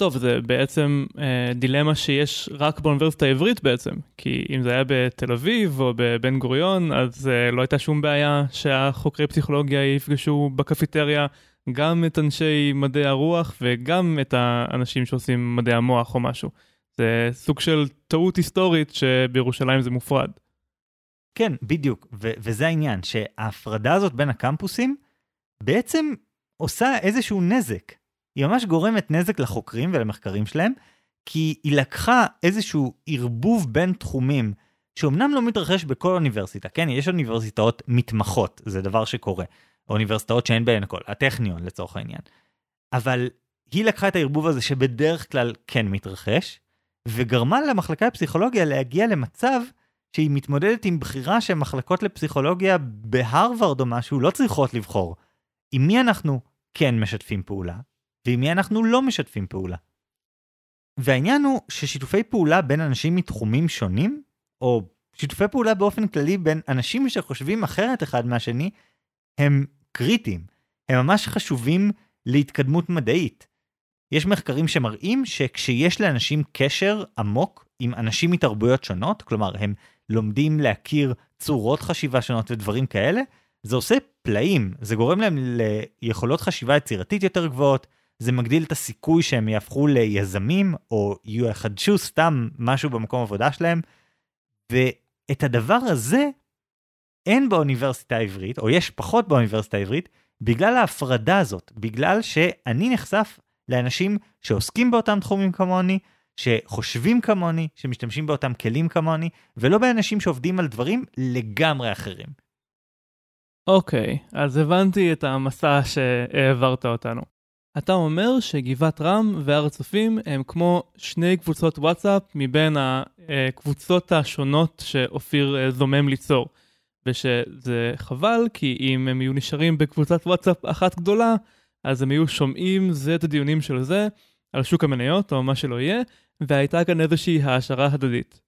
טוב, זה בעצם אה, דילמה שיש רק באוניברסיטה העברית בעצם, כי אם זה היה בתל אביב או בבן גוריון, אז אה, לא הייתה שום בעיה שהחוקרי פסיכולוגיה יפגשו בקפיטריה גם את אנשי מדעי הרוח וגם את האנשים שעושים מדעי המוח או משהו. זה סוג של טעות היסטורית שבירושלים זה מופרד. כן, בדיוק, ו- וזה העניין, שההפרדה הזאת בין הקמפוסים בעצם עושה איזשהו נזק. היא ממש גורמת נזק לחוקרים ולמחקרים שלהם, כי היא לקחה איזשהו ערבוב בין תחומים, שאומנם לא מתרחש בכל אוניברסיטה, כן, יש אוניברסיטאות מתמחות, זה דבר שקורה. אוניברסיטאות שאין בהן הכל, הטכניון לצורך העניין. אבל היא לקחה את הערבוב הזה שבדרך כלל כן מתרחש, וגרמה למחלקה לפסיכולוגיה להגיע למצב שהיא מתמודדת עם בחירה שמחלקות לפסיכולוגיה בהרווארד או משהו לא צריכות לבחור. עם מי אנחנו כן משתפים פעולה, ועם מי אנחנו לא משתפים פעולה. והעניין הוא ששיתופי פעולה בין אנשים מתחומים שונים, או שיתופי פעולה באופן כללי בין אנשים שחושבים אחרת אחד מהשני, הם קריטיים. הם ממש חשובים להתקדמות מדעית. יש מחקרים שמראים שכשיש לאנשים קשר עמוק עם אנשים מתרבויות שונות, כלומר הם לומדים להכיר צורות חשיבה שונות ודברים כאלה, זה עושה פלאים, זה גורם להם ליכולות חשיבה יצירתית יותר גבוהות, זה מגדיל את הסיכוי שהם יהפכו ליזמים או יחדשו סתם משהו במקום עבודה שלהם. ואת הדבר הזה אין באוניברסיטה העברית, או יש פחות באוניברסיטה העברית, בגלל ההפרדה הזאת, בגלל שאני נחשף לאנשים שעוסקים באותם תחומים כמוני, שחושבים כמוני, שמשתמשים באותם כלים כמוני, ולא באנשים שעובדים על דברים לגמרי אחרים. אוקיי, okay, אז הבנתי את המסע שהעברת אותנו. אתה אומר שגבעת רם והר הצופים הם כמו שני קבוצות וואטסאפ מבין הקבוצות השונות שאופיר אה, זומם ליצור. ושזה חבל, כי אם הם יהיו נשארים בקבוצת וואטסאפ אחת גדולה, אז הם יהיו שומעים זה את הדיונים של זה, על שוק המניות או מה שלא יהיה, והייתה כאן איזושהי העשרה הדדית.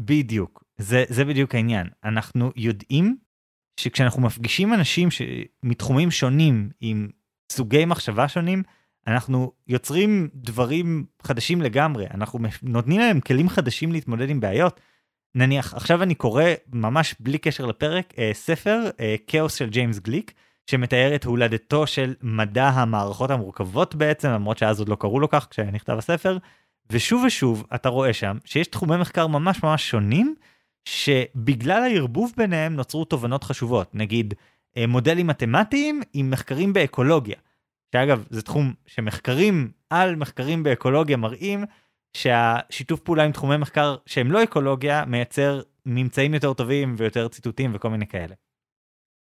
בדיוק, זה, זה בדיוק העניין. אנחנו יודעים שכשאנחנו מפגישים אנשים מתחומים שונים עם סוגי מחשבה שונים, אנחנו יוצרים דברים חדשים לגמרי, אנחנו נותנים להם כלים חדשים להתמודד עם בעיות. נניח, עכשיו אני קורא, ממש בלי קשר לפרק, אה, ספר, אה, כאוס של ג'יימס גליק, שמתאר את הולדתו של מדע המערכות המורכבות בעצם, למרות שאז עוד לא קראו לו כך כשנכתב הספר, ושוב ושוב אתה רואה שם שיש תחומי מחקר ממש ממש שונים, שבגלל הערבוב ביניהם נוצרו תובנות חשובות, נגיד אה, מודלים מתמטיים עם מחקרים באקולוגיה. שאגב, זה תחום שמחקרים על מחקרים באקולוגיה מראים שהשיתוף פעולה עם תחומי מחקר שהם לא אקולוגיה מייצר ממצאים יותר טובים ויותר ציטוטים וכל מיני כאלה.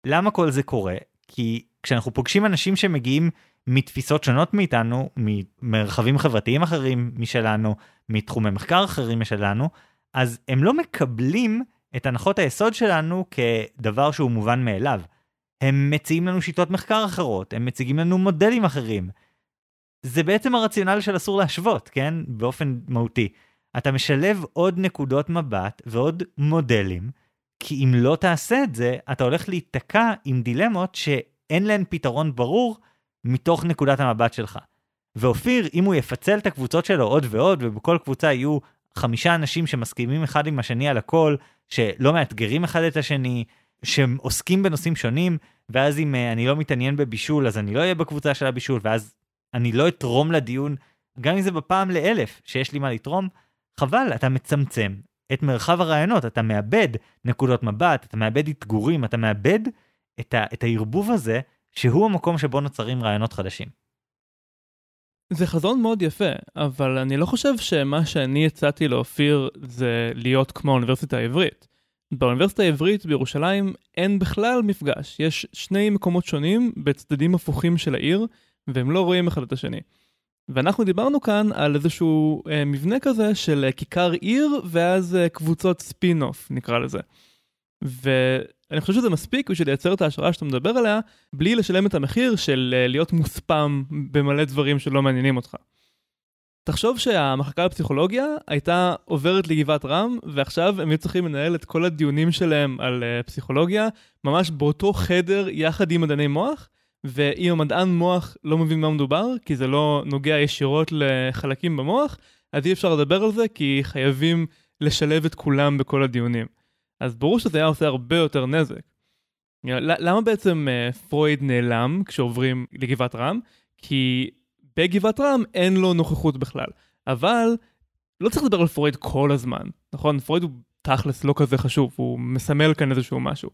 למה כל זה קורה? כי כשאנחנו פוגשים אנשים שמגיעים מתפיסות שונות מאיתנו, ממרחבים חברתיים אחרים משלנו, מתחומי מחקר אחרים משלנו, אז הם לא מקבלים את הנחות היסוד שלנו כדבר שהוא מובן מאליו. הם מציעים לנו שיטות מחקר אחרות, הם מציגים לנו מודלים אחרים. זה בעצם הרציונל של אסור להשוות, כן? באופן מהותי. אתה משלב עוד נקודות מבט ועוד מודלים, כי אם לא תעשה את זה, אתה הולך להיתקע עם דילמות שאין להן פתרון ברור מתוך נקודת המבט שלך. ואופיר, אם הוא יפצל את הקבוצות שלו עוד ועוד, ובכל קבוצה יהיו חמישה אנשים שמסכימים אחד עם השני על הכל, שלא מאתגרים אחד את השני, שעוסקים בנושאים שונים, ואז אם uh, אני לא מתעניין בבישול, אז אני לא אהיה בקבוצה של הבישול, ואז אני לא אתרום לדיון, גם אם זה בפעם לאלף שיש לי מה לתרום, חבל, אתה מצמצם את מרחב הרעיונות, אתה מאבד נקודות מבט, אתה מאבד אתגורים, אתה מאבד את, ה, את הערבוב הזה, שהוא המקום שבו נוצרים רעיונות חדשים. זה חזון מאוד יפה, אבל אני לא חושב שמה שאני הצעתי לאופיר זה להיות כמו האוניברסיטה העברית. באוניברסיטה העברית בירושלים אין בכלל מפגש, יש שני מקומות שונים בצדדים הפוכים של העיר, והם לא רואים אחד את השני. ואנחנו דיברנו כאן על איזשהו אה, מבנה כזה של אה, כיכר עיר ואז אה, קבוצות ספין-אוף נקרא לזה. ואני חושב שזה מספיק בשביל לייצר את ההשראה שאתה מדבר עליה, בלי לשלם את המחיר של אה, להיות מוספם במלא דברים שלא מעניינים אותך. תחשוב שהמחלקה לפסיכולוגיה הייתה עוברת לגבעת רם, ועכשיו הם היו צריכים לנהל את כל הדיונים שלהם על uh, פסיכולוגיה, ממש באותו חדר יחד עם מדעני מוח, ואם המדען מוח לא מבין מה מדובר, כי זה לא נוגע ישירות לחלקים במוח, אז אי אפשר לדבר על זה, כי חייבים לשלב את כולם בכל הדיונים. אז ברור שזה היה עושה הרבה יותר נזק. למה בעצם uh, פרויד נעלם כשעוברים לגבעת רם? כי בגבעת רם אין לו נוכחות בכלל. אבל לא צריך לדבר על פרויד כל הזמן, נכון? פרויד הוא תכלס לא כזה חשוב, הוא מסמל כאן איזשהו משהו.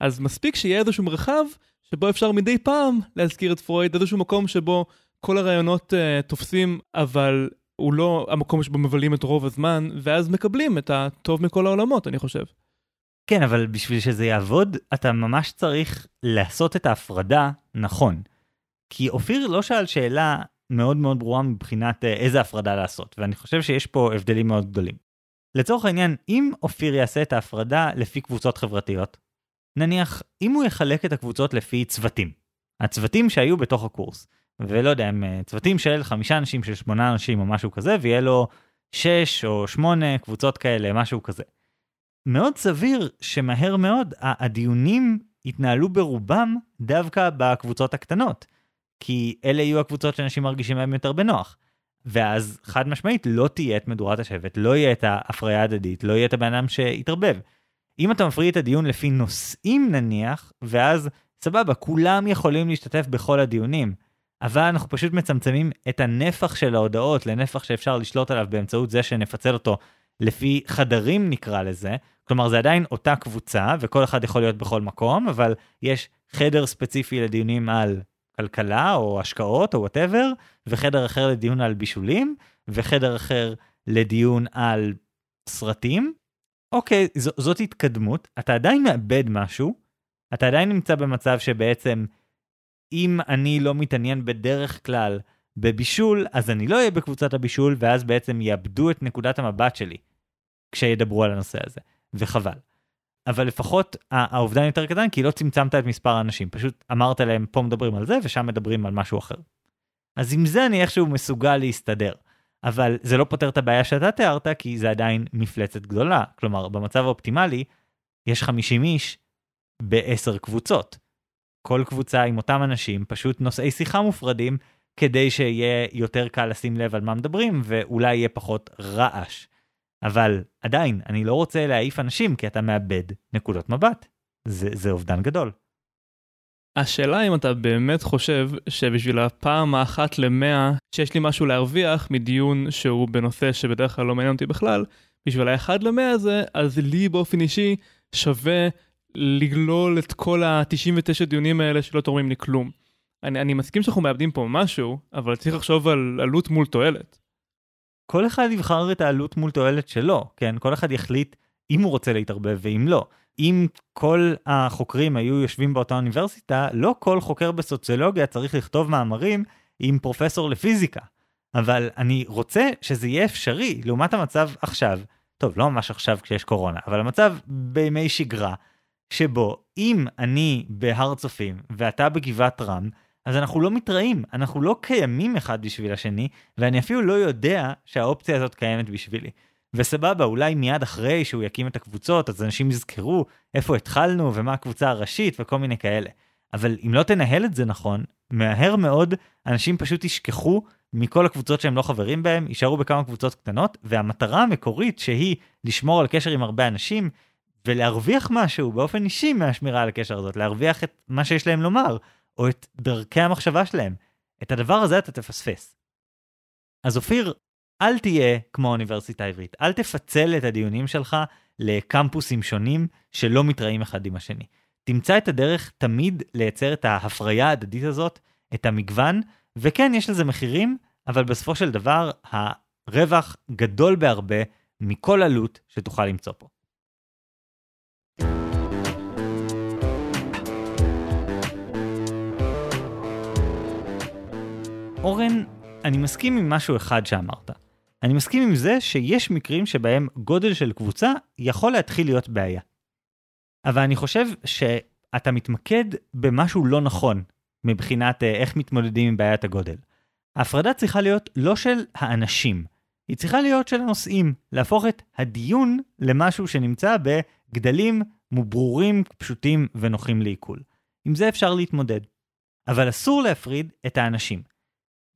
אז מספיק שיהיה איזשהו מרחב שבו אפשר מדי פעם להזכיר את פרויד, איזשהו מקום שבו כל הרעיונות uh, תופסים, אבל הוא לא המקום שבו מבלים את רוב הזמן, ואז מקבלים את הטוב מכל העולמות, אני חושב. כן, אבל בשביל שזה יעבוד, אתה ממש צריך לעשות את ההפרדה נכון. כי אופיר לא שאל שאלה מאוד מאוד ברורה מבחינת אה, איזה הפרדה לעשות, ואני חושב שיש פה הבדלים מאוד גדולים. לצורך העניין, אם אופיר יעשה את ההפרדה לפי קבוצות חברתיות, נניח, אם הוא יחלק את הקבוצות לפי צוותים, הצוותים שהיו בתוך הקורס, ולא יודע, הם אה, צוותים של חמישה אנשים, של שמונה אנשים או משהו כזה, ויהיה לו שש או שמונה קבוצות כאלה, משהו כזה. מאוד סביר שמהר מאוד הדיונים יתנהלו ברובם דווקא בקבוצות הקטנות. כי אלה יהיו הקבוצות שאנשים מרגישים בהם יותר בנוח. ואז חד משמעית לא תהיה את מדורת השבט, לא יהיה את ההפריה ההדדית, לא יהיה את הבן אדם שיתערבב. אם אתה מפריד את הדיון לפי נושאים נניח, ואז סבבה, כולם יכולים להשתתף בכל הדיונים, אבל אנחנו פשוט מצמצמים את הנפח של ההודעות לנפח שאפשר לשלוט עליו באמצעות זה שנפצל אותו לפי חדרים נקרא לזה, כלומר זה עדיין אותה קבוצה וכל אחד יכול להיות בכל מקום, אבל יש חדר ספציפי לדיונים על כלכלה או השקעות או וואטאבר, וחדר אחר לדיון על בישולים, וחדר אחר לדיון על סרטים. אוקיי, ז- זאת התקדמות, אתה עדיין מאבד משהו, אתה עדיין נמצא במצב שבעצם אם אני לא מתעניין בדרך כלל בבישול, אז אני לא אהיה בקבוצת הבישול, ואז בעצם יאבדו את נקודת המבט שלי כשידברו על הנושא הזה, וחבל. אבל לפחות האובדן יותר קטן כי לא צמצמת את מספר האנשים, פשוט אמרת להם פה מדברים על זה ושם מדברים על משהו אחר. אז עם זה אני איכשהו מסוגל להסתדר. אבל זה לא פותר את הבעיה שאתה תיארת כי זה עדיין מפלצת גדולה. כלומר, במצב האופטימלי, יש 50 איש בעשר קבוצות. כל קבוצה עם אותם אנשים, פשוט נושאי שיחה מופרדים, כדי שיהיה יותר קל לשים לב על מה מדברים, ואולי יהיה פחות רעש. אבל עדיין, אני לא רוצה להעיף אנשים כי אתה מאבד נקודות מבט. זה, זה אובדן גדול. השאלה אם אתה באמת חושב שבשביל הפעם האחת למאה שיש לי משהו להרוויח מדיון שהוא בנושא שבדרך כלל לא מעניין אותי בכלל, בשביל האחד למאה הזה, אז לי באופן אישי שווה לגלול את כל ה-99 דיונים האלה שלא תורמים לי כלום. אני, אני מסכים שאנחנו מאבדים פה משהו, אבל צריך לחשוב על עלות מול תועלת. כל אחד יבחר את העלות מול תועלת שלו, כן? כל אחד יחליט אם הוא רוצה להתערבב ואם לא. אם כל החוקרים היו יושבים באותה אוניברסיטה, לא כל חוקר בסוציולוגיה צריך לכתוב מאמרים עם פרופסור לפיזיקה. אבל אני רוצה שזה יהיה אפשרי, לעומת המצב עכשיו, טוב, לא ממש עכשיו כשיש קורונה, אבל המצב בימי שגרה, שבו אם אני בהר צופים ואתה בגבעת רם, אז אנחנו לא מתראים, אנחנו לא קיימים אחד בשביל השני, ואני אפילו לא יודע שהאופציה הזאת קיימת בשבילי. וסבבה, אולי מיד אחרי שהוא יקים את הקבוצות, אז אנשים יזכרו איפה התחלנו ומה הקבוצה הראשית וכל מיני כאלה. אבל אם לא תנהל את זה נכון, מהר מאוד אנשים פשוט ישכחו מכל הקבוצות שהם לא חברים בהם, יישארו בכמה קבוצות קטנות, והמטרה המקורית שהיא לשמור על קשר עם הרבה אנשים, ולהרוויח משהו באופן אישי מהשמירה על הקשר הזאת, להרוויח את מה שיש להם לומר, או את דרכי המחשבה שלהם. את הדבר הזה אתה תפספס. אז אופיר, אל תהיה כמו האוניברסיטה העברית, אל תפצל את הדיונים שלך לקמפוסים שונים שלא מתראים אחד עם השני. תמצא את הדרך תמיד לייצר את ההפריה ההדדית הזאת, את המגוון, וכן, יש לזה מחירים, אבל בסופו של דבר, הרווח גדול בהרבה מכל עלות שתוכל למצוא פה. אורן, אני מסכים עם משהו אחד שאמרת. אני מסכים עם זה שיש מקרים שבהם גודל של קבוצה יכול להתחיל להיות בעיה. אבל אני חושב שאתה מתמקד במשהו לא נכון מבחינת אה, איך מתמודדים עם בעיית הגודל. ההפרדה צריכה להיות לא של האנשים, היא צריכה להיות של הנושאים, להפוך את הדיון למשהו שנמצא בגדלים ברורים, פשוטים ונוחים לעיכול. עם זה אפשר להתמודד. אבל אסור להפריד את האנשים.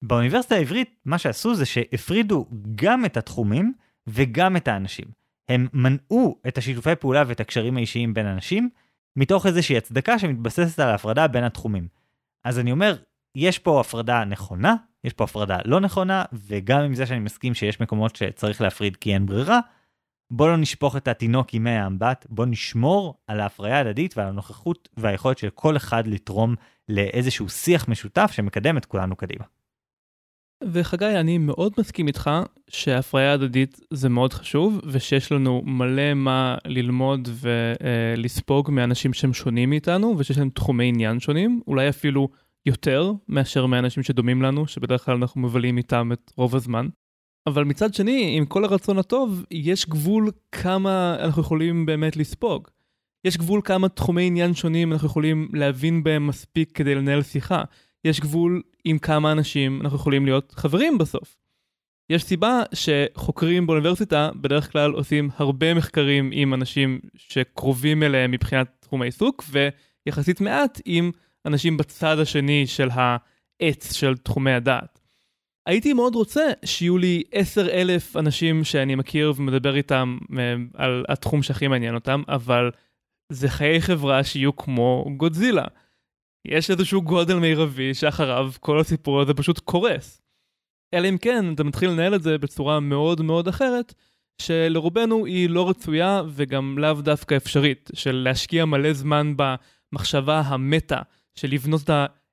באוניברסיטה העברית מה שעשו זה שהפרידו גם את התחומים וגם את האנשים. הם מנעו את השיתופי פעולה ואת הקשרים האישיים בין אנשים, מתוך איזושהי הצדקה שמתבססת על ההפרדה בין התחומים. אז אני אומר, יש פה הפרדה נכונה, יש פה הפרדה לא נכונה, וגם עם זה שאני מסכים שיש מקומות שצריך להפריד כי אין ברירה, בוא לא נשפוך את התינוק עם מי האמבט, בוא נשמור על ההפריה ההדדית ועל הנוכחות והיכולת של כל אחד לתרום לאיזשהו שיח משותף שמקדם את כולנו קדימה. וחגי, אני מאוד מסכים איתך שהפריה הדדית זה מאוד חשוב, ושיש לנו מלא מה ללמוד ולספוג מאנשים שהם שונים מאיתנו, ושיש להם תחומי עניין שונים, אולי אפילו יותר מאשר מאנשים שדומים לנו, שבדרך כלל אנחנו מבלים איתם את רוב הזמן. אבל מצד שני, עם כל הרצון הטוב, יש גבול כמה אנחנו יכולים באמת לספוג. יש גבול כמה תחומי עניין שונים אנחנו יכולים להבין בהם מספיק כדי לנהל שיחה. יש גבול עם כמה אנשים אנחנו יכולים להיות חברים בסוף. יש סיבה שחוקרים באוניברסיטה בדרך כלל עושים הרבה מחקרים עם אנשים שקרובים אליהם מבחינת תחום העיסוק, ויחסית מעט עם אנשים בצד השני של העץ של תחומי הדעת. הייתי מאוד רוצה שיהיו לי עשר אלף אנשים שאני מכיר ומדבר איתם אה, על התחום שהכי מעניין אותם, אבל זה חיי חברה שיהיו כמו גודזילה. יש איזשהו גודל מרבי שאחריו כל הסיפור הזה פשוט קורס. אלא אם כן אתה מתחיל לנהל את זה בצורה מאוד מאוד אחרת, שלרובנו היא לא רצויה וגם לאו דווקא אפשרית, של להשקיע מלא זמן במחשבה המטה, של לבנות את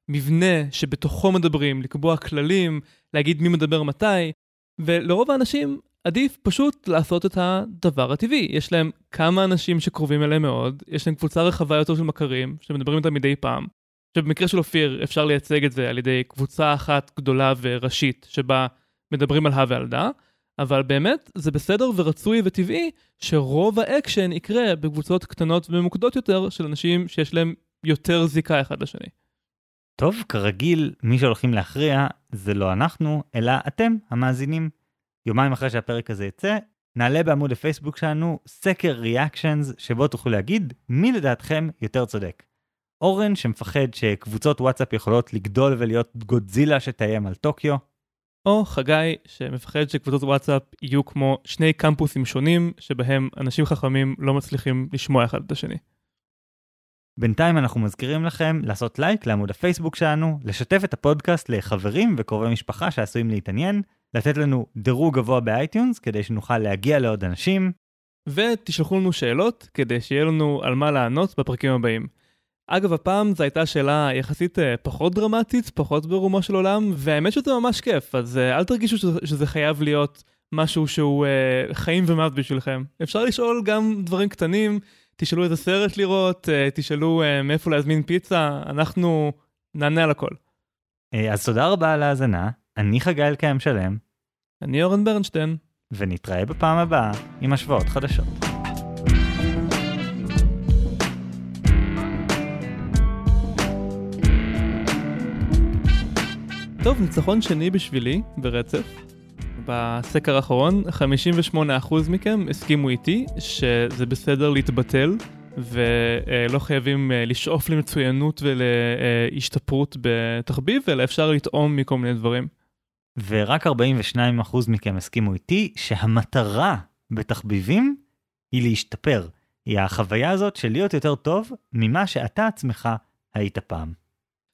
המבנה שבתוכו מדברים, לקבוע כללים, להגיד מי מדבר מתי, ולרוב האנשים עדיף פשוט לעשות את הדבר הטבעי. יש להם כמה אנשים שקרובים אליהם מאוד, יש להם קבוצה רחבה יותר של מכרים, שמדברים איתם מדי פעם. שבמקרה של אופיר אפשר לייצג את זה על ידי קבוצה אחת גדולה וראשית שבה מדברים על הא ועל דא, אבל באמת זה בסדר ורצוי וטבעי שרוב האקשן יקרה בקבוצות קטנות וממוקדות יותר של אנשים שיש להם יותר זיקה אחד לשני. טוב, כרגיל, מי שהולכים להכריע זה לא אנחנו, אלא אתם, המאזינים. יומיים אחרי שהפרק הזה יצא, נעלה בעמוד הפייסבוק שלנו סקר reactions, שבו תוכלו להגיד מי לדעתכם יותר צודק. אורן שמפחד שקבוצות וואטסאפ יכולות לגדול ולהיות גודזילה שתאיים על טוקיו. או חגי שמפחד שקבוצות וואטסאפ יהיו כמו שני קמפוסים שונים שבהם אנשים חכמים לא מצליחים לשמוע אחד את השני. בינתיים אנחנו מזכירים לכם לעשות לייק לעמוד הפייסבוק שלנו, לשתף את הפודקאסט לחברים וקרובי משפחה שעשויים להתעניין, לתת לנו דירוג גבוה ב iTunes כדי שנוכל להגיע לעוד אנשים. ותשלחו לנו שאלות כדי שיהיה לנו על מה לענות בפרקים הבאים. אגב, הפעם זו הייתה שאלה יחסית uh, פחות דרמטית, פחות ברומו של עולם, והאמת שזה ממש כיף, אז uh, אל תרגישו שזה, שזה חייב להיות משהו שהוא uh, חיים ומוות בשבילכם. אפשר לשאול גם דברים קטנים, תשאלו איזה סרט לראות, תשאלו מאיפה להזמין פיצה, אנחנו נענה על הכל. אז תודה רבה על ההאזנה, אני חגי אלקיים שלם. אני אורן ברנשטיין. ונתראה בפעם הבאה עם השוואות חדשות. טוב, ניצחון שני בשבילי, ברצף. בסקר האחרון, 58% מכם הסכימו איתי שזה בסדר להתבטל ולא חייבים אה, לשאוף למצוינות ולהשתפרות בתחביב, אלא אפשר לטעום מכל מיני דברים. ורק 42% מכם הסכימו איתי שהמטרה בתחביבים היא להשתפר. היא החוויה הזאת של להיות יותר טוב ממה שאתה עצמך היית פעם.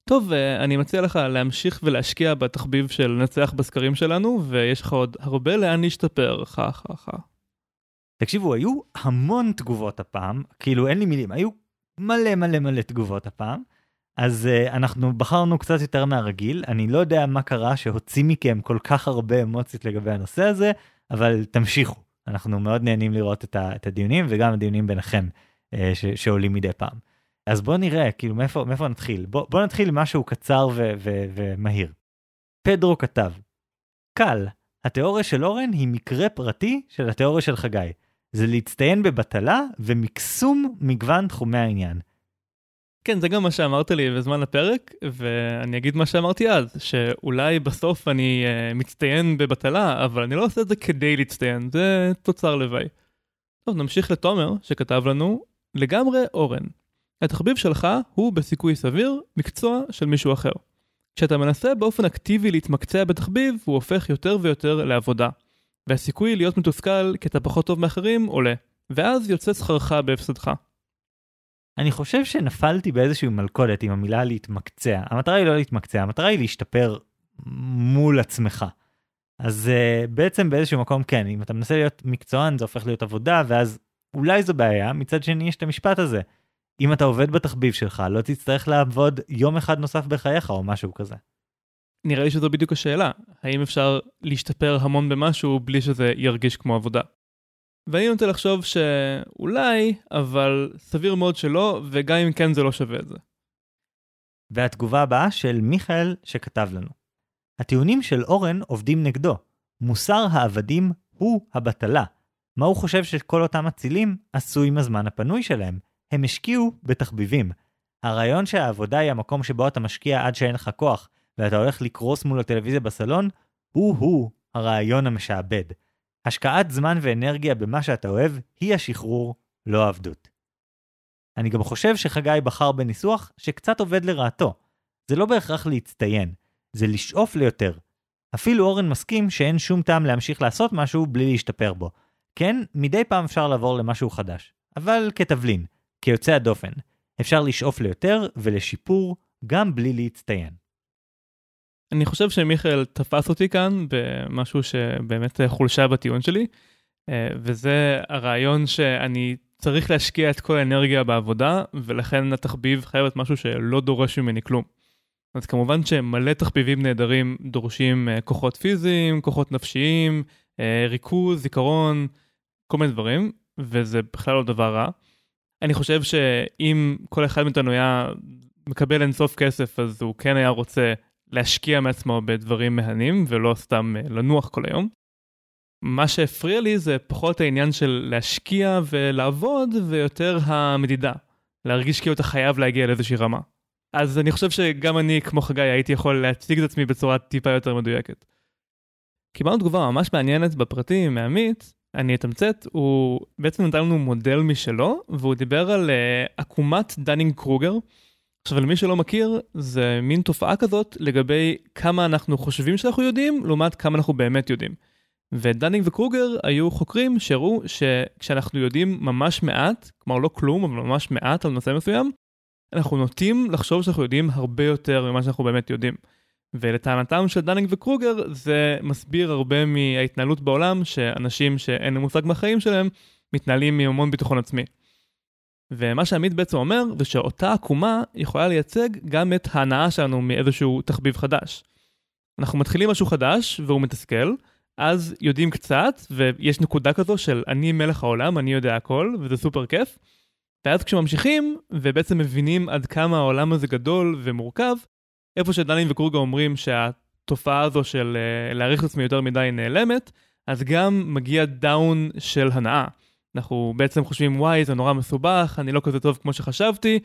טוב, אה, אני מציע לך להמשיך ולהשקיע בתחביב של לנצח בסקרים שלנו, ויש לך עוד הרבה לאן להשתפר, חה חה חה. תקשיבו, היו המון תגובות הפעם, כאילו אין לי מילים, היו מלא מלא מלא תגובות הפעם, אז uh, אנחנו בחרנו קצת יותר מהרגיל, אני לא יודע מה קרה שהוציא מכם כל כך הרבה אמוציות לגבי הנושא הזה, אבל תמשיכו, אנחנו מאוד נהנים לראות את, ה, את הדיונים וגם הדיונים ביניכם uh, ש, שעולים מדי פעם. אז בוא נראה, כאילו, מאיפה, מאיפה נתחיל? בוא, בוא נתחיל עם משהו קצר ו- ו- ומהיר. פדרו כתב, קל, התיאוריה של אורן היא מקרה פרטי של התיאוריה של חגי. זה להצטיין בבטלה ומקסום מגוון תחומי העניין. כן, זה גם מה שאמרת לי בזמן הפרק, ואני אגיד מה שאמרתי אז, שאולי בסוף אני uh, מצטיין בבטלה, אבל אני לא עושה את זה כדי להצטיין, זה תוצר לוואי. טוב, נמשיך לתומר, שכתב לנו, לגמרי אורן. התחביב שלך הוא בסיכוי סביר מקצוע של מישהו אחר. כשאתה מנסה באופן אקטיבי להתמקצע בתחביב, הוא הופך יותר ויותר לעבודה. והסיכוי להיות מתוסכל כי אתה פחות טוב מאחרים עולה. ואז יוצא שכרך בהפסדך. אני חושב שנפלתי באיזושהי מלכודת עם המילה להתמקצע. המטרה היא לא להתמקצע, המטרה היא להשתפר מול עצמך. אז uh, בעצם באיזשהו מקום כן, אם אתה מנסה להיות מקצוען זה הופך להיות עבודה, ואז אולי זו בעיה, מצד שני יש את המשפט הזה. אם אתה עובד בתחביב שלך, לא תצטרך לעבוד יום אחד נוסף בחייך או משהו כזה. נראה לי שזו בדיוק השאלה, האם אפשר להשתפר המון במשהו בלי שזה ירגיש כמו עבודה? ואני נוטה לחשוב שאולי, אבל סביר מאוד שלא, וגם אם כן זה לא שווה את זה. והתגובה הבאה של מיכאל שכתב לנו. הטיעונים של אורן עובדים נגדו. מוסר העבדים הוא הבטלה. מה הוא חושב שכל אותם אצילים עשו עם הזמן הפנוי שלהם? הם השקיעו בתחביבים. הרעיון שהעבודה היא המקום שבו אתה משקיע עד שאין לך כוח, ואתה הולך לקרוס מול הטלוויזיה בסלון, הוא-הוא הרעיון המשעבד. השקעת זמן ואנרגיה במה שאתה אוהב היא השחרור, לא העבדות. אני גם חושב שחגי בחר בניסוח שקצת עובד לרעתו. זה לא בהכרח להצטיין, זה לשאוף ליותר. אפילו אורן מסכים שאין שום טעם להמשיך לעשות משהו בלי להשתפר בו. כן, מדי פעם אפשר לעבור למשהו חדש, אבל כתבלין. כיוצא הדופן. אפשר לשאוף ליותר ולשיפור גם בלי להצטיין. אני חושב שמיכאל תפס אותי כאן במשהו שבאמת חולשה בטיעון שלי, אה, וזה הרעיון שאני צריך להשקיע את כל האנרגיה בעבודה, ולכן התחביב חייב להיות משהו שלא דורש ממני כלום. אז כמובן שמלא תחביבים נהדרים דורשים אה, כוחות פיזיים, כוחות נפשיים, אה, ריכוז, זיכרון, כל מיני דברים, וזה בכלל לא דבר רע. אני חושב שאם כל אחד מאיתנו היה מקבל אינסוף כסף אז הוא כן היה רוצה להשקיע מעצמו בדברים מהנים ולא סתם אה, לנוח כל היום. מה שהפריע לי זה פחות העניין של להשקיע ולעבוד ויותר המדידה. להרגיש כאילו אתה חייב להגיע לאיזושהי רמה. אז אני חושב שגם אני כמו חגי הייתי יכול להציג את עצמי בצורה טיפה יותר מדויקת. קיבלנו תגובה ממש מעניינת בפרטי מעמית, אני אתמצת, הוא בעצם נתן לנו מודל משלו והוא דיבר על אה, עקומת דנינג קרוגר. עכשיו למי שלא מכיר זה מין תופעה כזאת לגבי כמה אנחנו חושבים שאנחנו יודעים לעומת כמה אנחנו באמת יודעים. ודנינג וקרוגר היו חוקרים שהראו שכשאנחנו יודעים ממש מעט, כלומר לא כלום אבל ממש מעט על נושא מסוים, אנחנו נוטים לחשוב שאנחנו יודעים הרבה יותר ממה שאנחנו באמת יודעים. ולטענתם של דנינג וקרוגר זה מסביר הרבה מההתנהלות בעולם שאנשים שאין להם מושג מהחיים שלהם מתנהלים עם המון ביטחון עצמי. ומה שעמית בעצם אומר זה שאותה עקומה יכולה לייצג גם את ההנאה שלנו מאיזשהו תחביב חדש. אנחנו מתחילים משהו חדש והוא מתסכל, אז יודעים קצת ויש נקודה כזו של אני מלך העולם, אני יודע הכל וזה סופר כיף. ואז כשממשיכים ובעצם מבינים עד כמה העולם הזה גדול ומורכב, איפה שדנינג וקרוגר אומרים שהתופעה הזו של אה, להעריך את עצמי יותר מדי נעלמת, אז גם מגיע down של הנאה. אנחנו בעצם חושבים וואי זה נורא מסובך, אני לא כזה טוב כמו שחשבתי,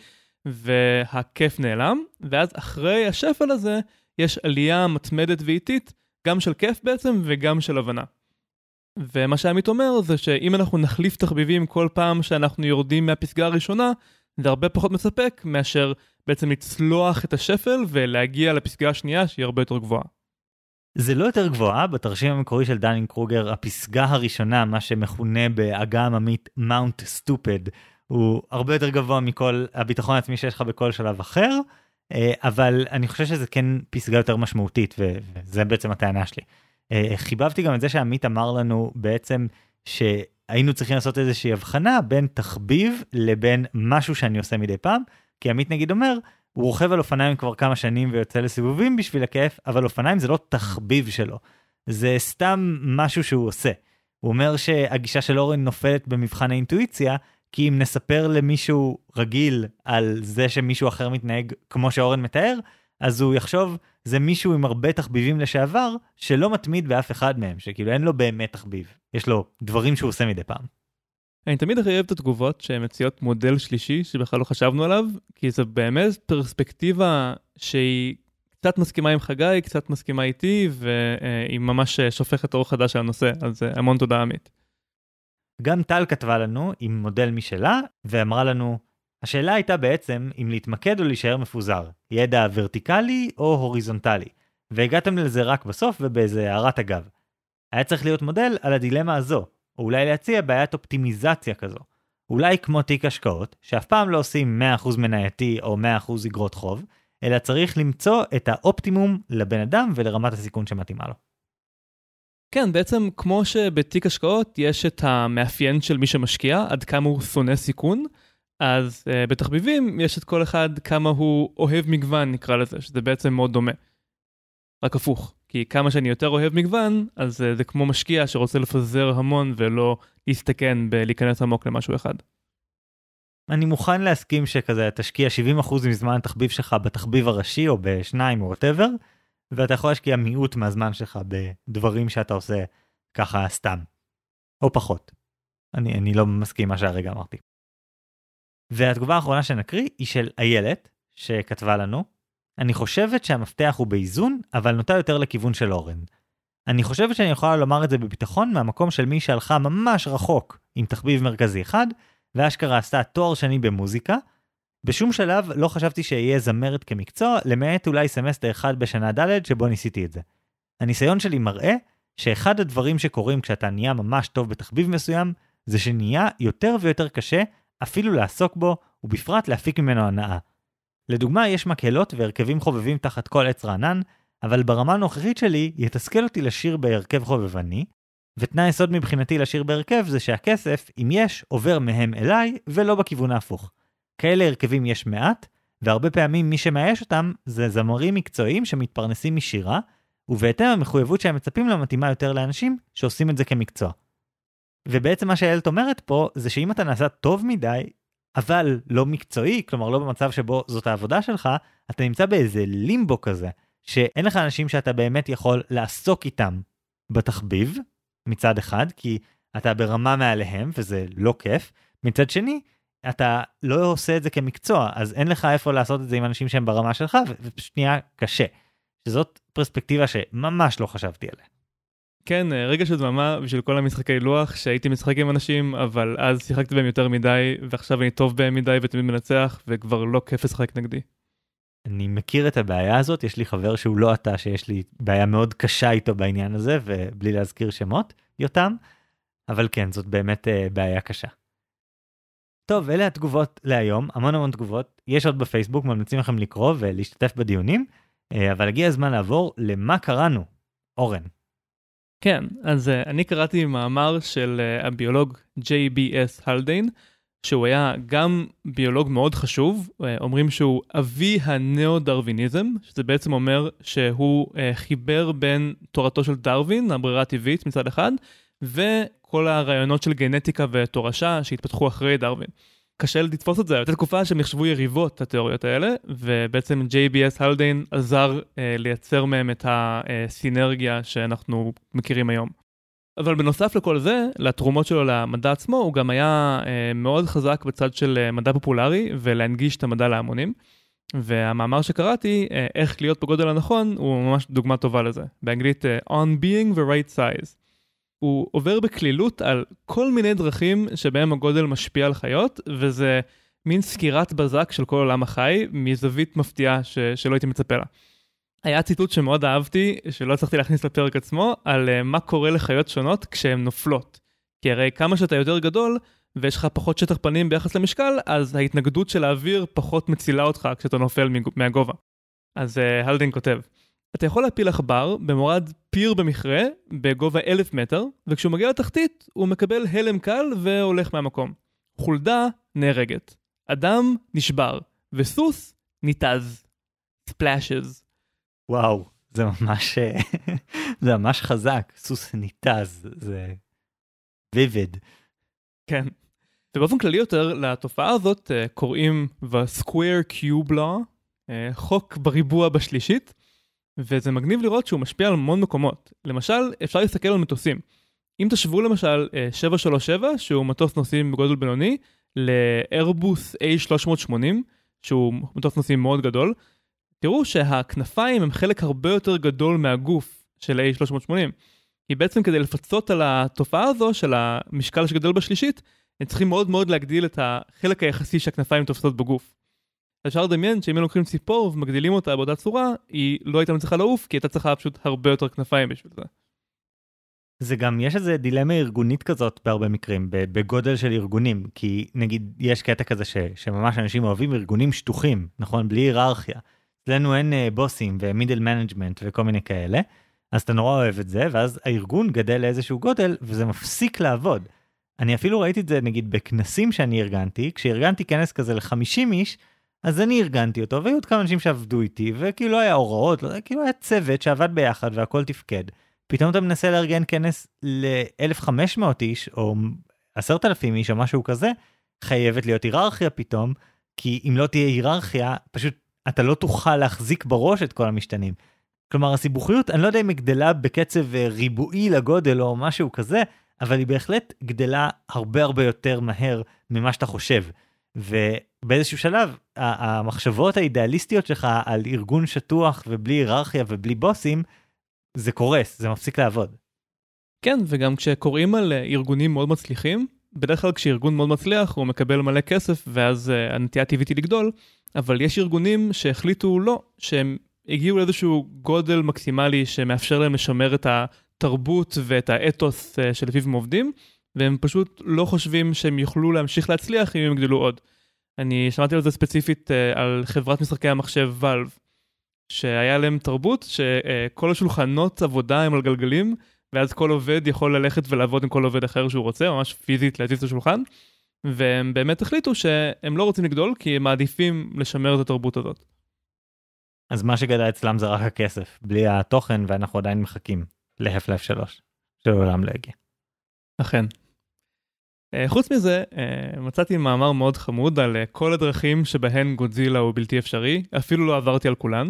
והכיף נעלם, ואז אחרי השפל הזה יש עלייה מתמדת ואיטית, גם של כיף בעצם וגם של הבנה. ומה שעמית אומר זה שאם אנחנו נחליף תחביבים כל פעם שאנחנו יורדים מהפסגה הראשונה, זה הרבה פחות מספק מאשר בעצם לצלוח את השפל ולהגיע לפסגה השנייה שהיא הרבה יותר גבוהה. זה לא יותר גבוהה, בתרשים המקורי של דנינג קרוגר, הפסגה הראשונה, מה שמכונה בעגה עממית מאונט סטופד, הוא הרבה יותר גבוה מכל הביטחון העצמי שיש לך בכל שלב אחר, אה, אבל אני חושב שזה כן פסגה יותר משמעותית, וזה בעצם הטענה שלי. אה, חיבבתי גם את זה שעמית אמר לנו בעצם שהיינו צריכים לעשות איזושהי הבחנה בין תחביב לבין משהו שאני עושה מדי פעם, כי עמית נגיד אומר, הוא רוכב על אופניים כבר כמה שנים ויוצא לסיבובים בשביל הכיף, אבל אופניים זה לא תחביב שלו, זה סתם משהו שהוא עושה. הוא אומר שהגישה של אורן נופלת במבחן האינטואיציה, כי אם נספר למישהו רגיל על זה שמישהו אחר מתנהג כמו שאורן מתאר, אז הוא יחשוב זה מישהו עם הרבה תחביבים לשעבר שלא מתמיד באף אחד מהם, שכאילו אין לו באמת תחביב, יש לו דברים שהוא עושה מדי פעם. אני תמיד הכי אוהב את התגובות שהן מציעות מודל שלישי שבכלל לא חשבנו עליו, כי זו באמת פרספקטיבה שהיא קצת מסכימה עם חגי, קצת מסכימה איתי, והיא ממש שופכת אור חדש על הנושא, אז המון תודה עמית. גם טל כתבה לנו עם מודל משלה, ואמרה לנו, השאלה הייתה בעצם אם להתמקד או להישאר מפוזר, ידע ורטיקלי או הוריזונטלי, והגעתם לזה רק בסוף ובאיזה הערת אגב. היה צריך להיות מודל על הדילמה הזו, או אולי להציע בעיית אופטימיזציה כזו. אולי כמו תיק השקעות, שאף פעם לא עושים 100% מנייתי או 100% אגרות חוב, אלא צריך למצוא את האופטימום לבן אדם ולרמת הסיכון שמתאימה לו. כן, בעצם כמו שבתיק השקעות יש את המאפיין של מי שמשקיע, עד כמה הוא שונא סיכון, אז uh, בתחביבים יש את כל אחד כמה הוא אוהב מגוון נקרא לזה, שזה בעצם מאוד דומה. רק הפוך, כי כמה שאני יותר אוהב מגוון, אז uh, זה כמו משקיע שרוצה לפזר המון ולא להסתכן בלהיכנס עמוק למשהו אחד. אני מוכן להסכים שכזה תשקיע 70% מזמן התחביב שלך בתחביב הראשי או בשניים או וואטאבר, ואתה יכול להשקיע מיעוט מהזמן שלך בדברים שאתה עושה ככה סתם. או פחות. אני, אני לא מסכים מה שהרגע אמרתי. והתגובה האחרונה שנקריא היא של איילת, שכתבה לנו, אני חושבת שהמפתח הוא באיזון, אבל נוטה יותר לכיוון של אורן. אני חושבת שאני יכולה לומר את זה בביטחון מהמקום של מי שהלכה ממש רחוק עם תחביב מרכזי אחד, ואשכרה עשתה תואר שני במוזיקה. בשום שלב לא חשבתי שאהיה זמרת כמקצוע, למעט אולי סמסטר אחד בשנה ד' שבו ניסיתי את זה. הניסיון שלי מראה שאחד הדברים שקורים כשאתה נהיה ממש טוב בתחביב מסוים, זה שנהיה יותר ויותר קשה אפילו לעסוק בו, ובפרט להפיק ממנו הנאה. לדוגמה, יש מקהלות והרכבים חובבים תחת כל עץ רענן, אבל ברמה הנוכחית שלי, יתסכל אותי לשיר בהרכב חובבני, ותנאי יסוד מבחינתי לשיר בהרכב זה שהכסף, אם יש, עובר מהם אליי, ולא בכיוון ההפוך. כאלה הרכבים יש מעט, והרבה פעמים מי שמאייש אותם זה זמרים מקצועיים שמתפרנסים משירה, ובהתאם המחויבות שהם מצפים לה מתאימה יותר לאנשים שעושים את זה כמקצוע. ובעצם מה שאיילת אומרת פה, זה שאם אתה נעשה טוב מדי, אבל לא מקצועי, כלומר לא במצב שבו זאת העבודה שלך, אתה נמצא באיזה לימבו כזה, שאין לך אנשים שאתה באמת יכול לעסוק איתם בתחביב, מצד אחד, כי אתה ברמה מעליהם וזה לא כיף, מצד שני, אתה לא עושה את זה כמקצוע, אז אין לך איפה לעשות את זה עם אנשים שהם ברמה שלך, ופשוט נהיה קשה. שזאת פרספקטיבה שממש לא חשבתי עליה. כן, אה, רגע של דממה בשביל כל המשחקי לוח שהייתי משחק עם אנשים, אבל אז שיחקתי בהם יותר מדי, ועכשיו אני טוב בהם מדי ותמיד מנצח, וכבר לא כיף לשחק נגדי. אני מכיר את הבעיה הזאת, יש לי חבר שהוא לא אתה, שיש לי בעיה מאוד קשה איתו בעניין הזה, ובלי להזכיר שמות, יותם, אבל כן, זאת באמת uh, בעיה קשה. טוב, אלה התגובות להיום, המון המון תגובות, יש עוד בפייסבוק, ממליצים לכם לקרוא ולהשתתף בדיונים, uh, אבל הגיע הזמן לעבור למה קראנו. אורן. כן, אז uh, אני קראתי מאמר של uh, הביולוג J.B.S. הלדיין, שהוא היה גם ביולוג מאוד חשוב, uh, אומרים שהוא אבי הנאו-דרוויניזם, שזה בעצם אומר שהוא uh, חיבר בין תורתו של דרווין, הברירה הטבעית מצד אחד, וכל הרעיונות של גנטיקה ותורשה שהתפתחו אחרי דרווין. קשה לתפוס את זה, הייתה תקופה שהם נחשבו יריבות, התיאוריות האלה, ובעצם JBS הלדיין עזר אה, לייצר מהם את הסינרגיה שאנחנו מכירים היום. אבל בנוסף לכל זה, לתרומות שלו למדע עצמו, הוא גם היה אה, מאוד חזק בצד של אה, מדע פופולרי ולהנגיש את המדע להמונים. והמאמר שקראתי, אה, איך להיות בגודל הנכון, הוא ממש דוגמה טובה לזה. באנגלית אה, On Being the Right Size. הוא עובר בקלילות על כל מיני דרכים שבהם הגודל משפיע על חיות, וזה מין סקירת בזק של כל עולם החי, מזווית מפתיעה ש- שלא הייתי מצפה לה. היה ציטוט שמאוד אהבתי, שלא הצלחתי להכניס לפרק עצמו, על uh, מה קורה לחיות שונות כשהן נופלות. כי הרי כמה שאתה יותר גדול, ויש לך פחות שטח פנים ביחס למשקל, אז ההתנגדות של האוויר פחות מצילה אותך כשאתה נופל מהגובה. אז uh, הלדין כותב, אתה יכול להפיל עכבר במורד פיר במכרה בגובה אלף מטר, וכשהוא מגיע לתחתית הוא מקבל הלם קל והולך מהמקום. חולדה נהרגת, אדם נשבר, וסוס ניתז. ספלאשז. וואו, זה ממש, זה ממש חזק, סוס ניתז, זה vivid. כן. ובאופן כללי יותר, לתופעה הזאת אה, קוראים The Square Cube Law, אה, חוק בריבוע בשלישית. וזה מגניב לראות שהוא משפיע על המון מקומות. למשל, אפשר להסתכל על מטוסים. אם תשוו למשל 737, אה, שהוא מטוס נוסעים בגודל בינוני, לארבוס A380, שהוא מטוס נוסעים מאוד גדול, תראו שהכנפיים הם חלק הרבה יותר גדול מהגוף של A380. כי בעצם כדי לפצות על התופעה הזו של המשקל שגדל בשלישית, הם צריכים מאוד מאוד להגדיל את החלק היחסי שהכנפיים תופסות בגוף. אפשר לדמיין שאם היינו לוקחים ציפור ומגדילים אותה באותה צורה, היא לא הייתה מצליחה לעוף, כי הייתה צריכה פשוט הרבה יותר כנפיים בשביל זה. זה גם, יש איזה דילמה ארגונית כזאת בהרבה מקרים, בגודל של ארגונים, כי נגיד יש קטע כזה ש, שממש אנשים אוהבים ארגונים שטוחים, נכון? בלי היררכיה. אצלנו אין אה, בוסים ו middle management וכל מיני כאלה, אז אתה נורא אוהב את זה, ואז הארגון גדל לאיזשהו גודל, וזה מפסיק לעבוד. אני אפילו ראיתי את זה נגיד בכנסים שאני ארגנתי, כשארגנתי כנס כזה ל-50 איש, אז אני ארגנתי אותו, והיו עוד כמה אנשים שעבדו איתי, וכאילו היה הוראות, לא, כאילו היה צוות שעבד ביחד והכל תפקד. פתאום אתה מנסה לארגן כנס ל-1500 איש, או 10,000 איש, או משהו כזה, חייבת להיות היררכיה פתאום, כי אם לא תהיה היררכיה, פשוט אתה לא תוכל להחזיק בראש את כל המשתנים. כלומר, הסיבוכיות, אני לא יודע אם היא גדלה בקצב אה, ריבועי לגודל או משהו כזה, אבל היא בהחלט גדלה הרבה הרבה יותר מהר ממה שאתה חושב. ובאיזשהו שלב המחשבות האידיאליסטיות שלך על ארגון שטוח ובלי היררכיה ובלי בוסים, זה קורס, זה מפסיק לעבוד. כן, וגם כשקוראים על אה, ארגונים מאוד מצליחים, בדרך כלל כשארגון מאוד מצליח הוא מקבל מלא כסף ואז uh, הנטייה הטבעית היא לגדול, אבל יש ארגונים שהחליטו לא, שהם הגיעו לאיזשהו גודל מקסימלי שמאפשר להם לשמר את התרבות ואת האתוס uh, שלפיו הם עובדים, והם פשוט לא חושבים שהם יוכלו להמשיך להצליח אם הם יגדלו עוד. אני שמעתי על זה ספציפית uh, על חברת משחקי המחשב ואלב, שהיה להם תרבות שכל uh, השולחנות עבודה הם על גלגלים, ואז כל עובד יכול ללכת ולעבוד עם כל עובד אחר שהוא רוצה, ממש פיזית להזיז את השולחן, והם באמת החליטו שהם לא רוצים לגדול כי הם מעדיפים לשמר את התרבות הזאת. אז מה שגדל אצלם זה רק הכסף, בלי התוכן, ואנחנו עדיין מחכים להפלף 3, שלעולם לא יגיע. אכן. אה, חוץ מזה, אה, מצאתי מאמר מאוד חמוד על אה, כל הדרכים שבהן גודזילה הוא בלתי אפשרי, אפילו לא עברתי על כולן,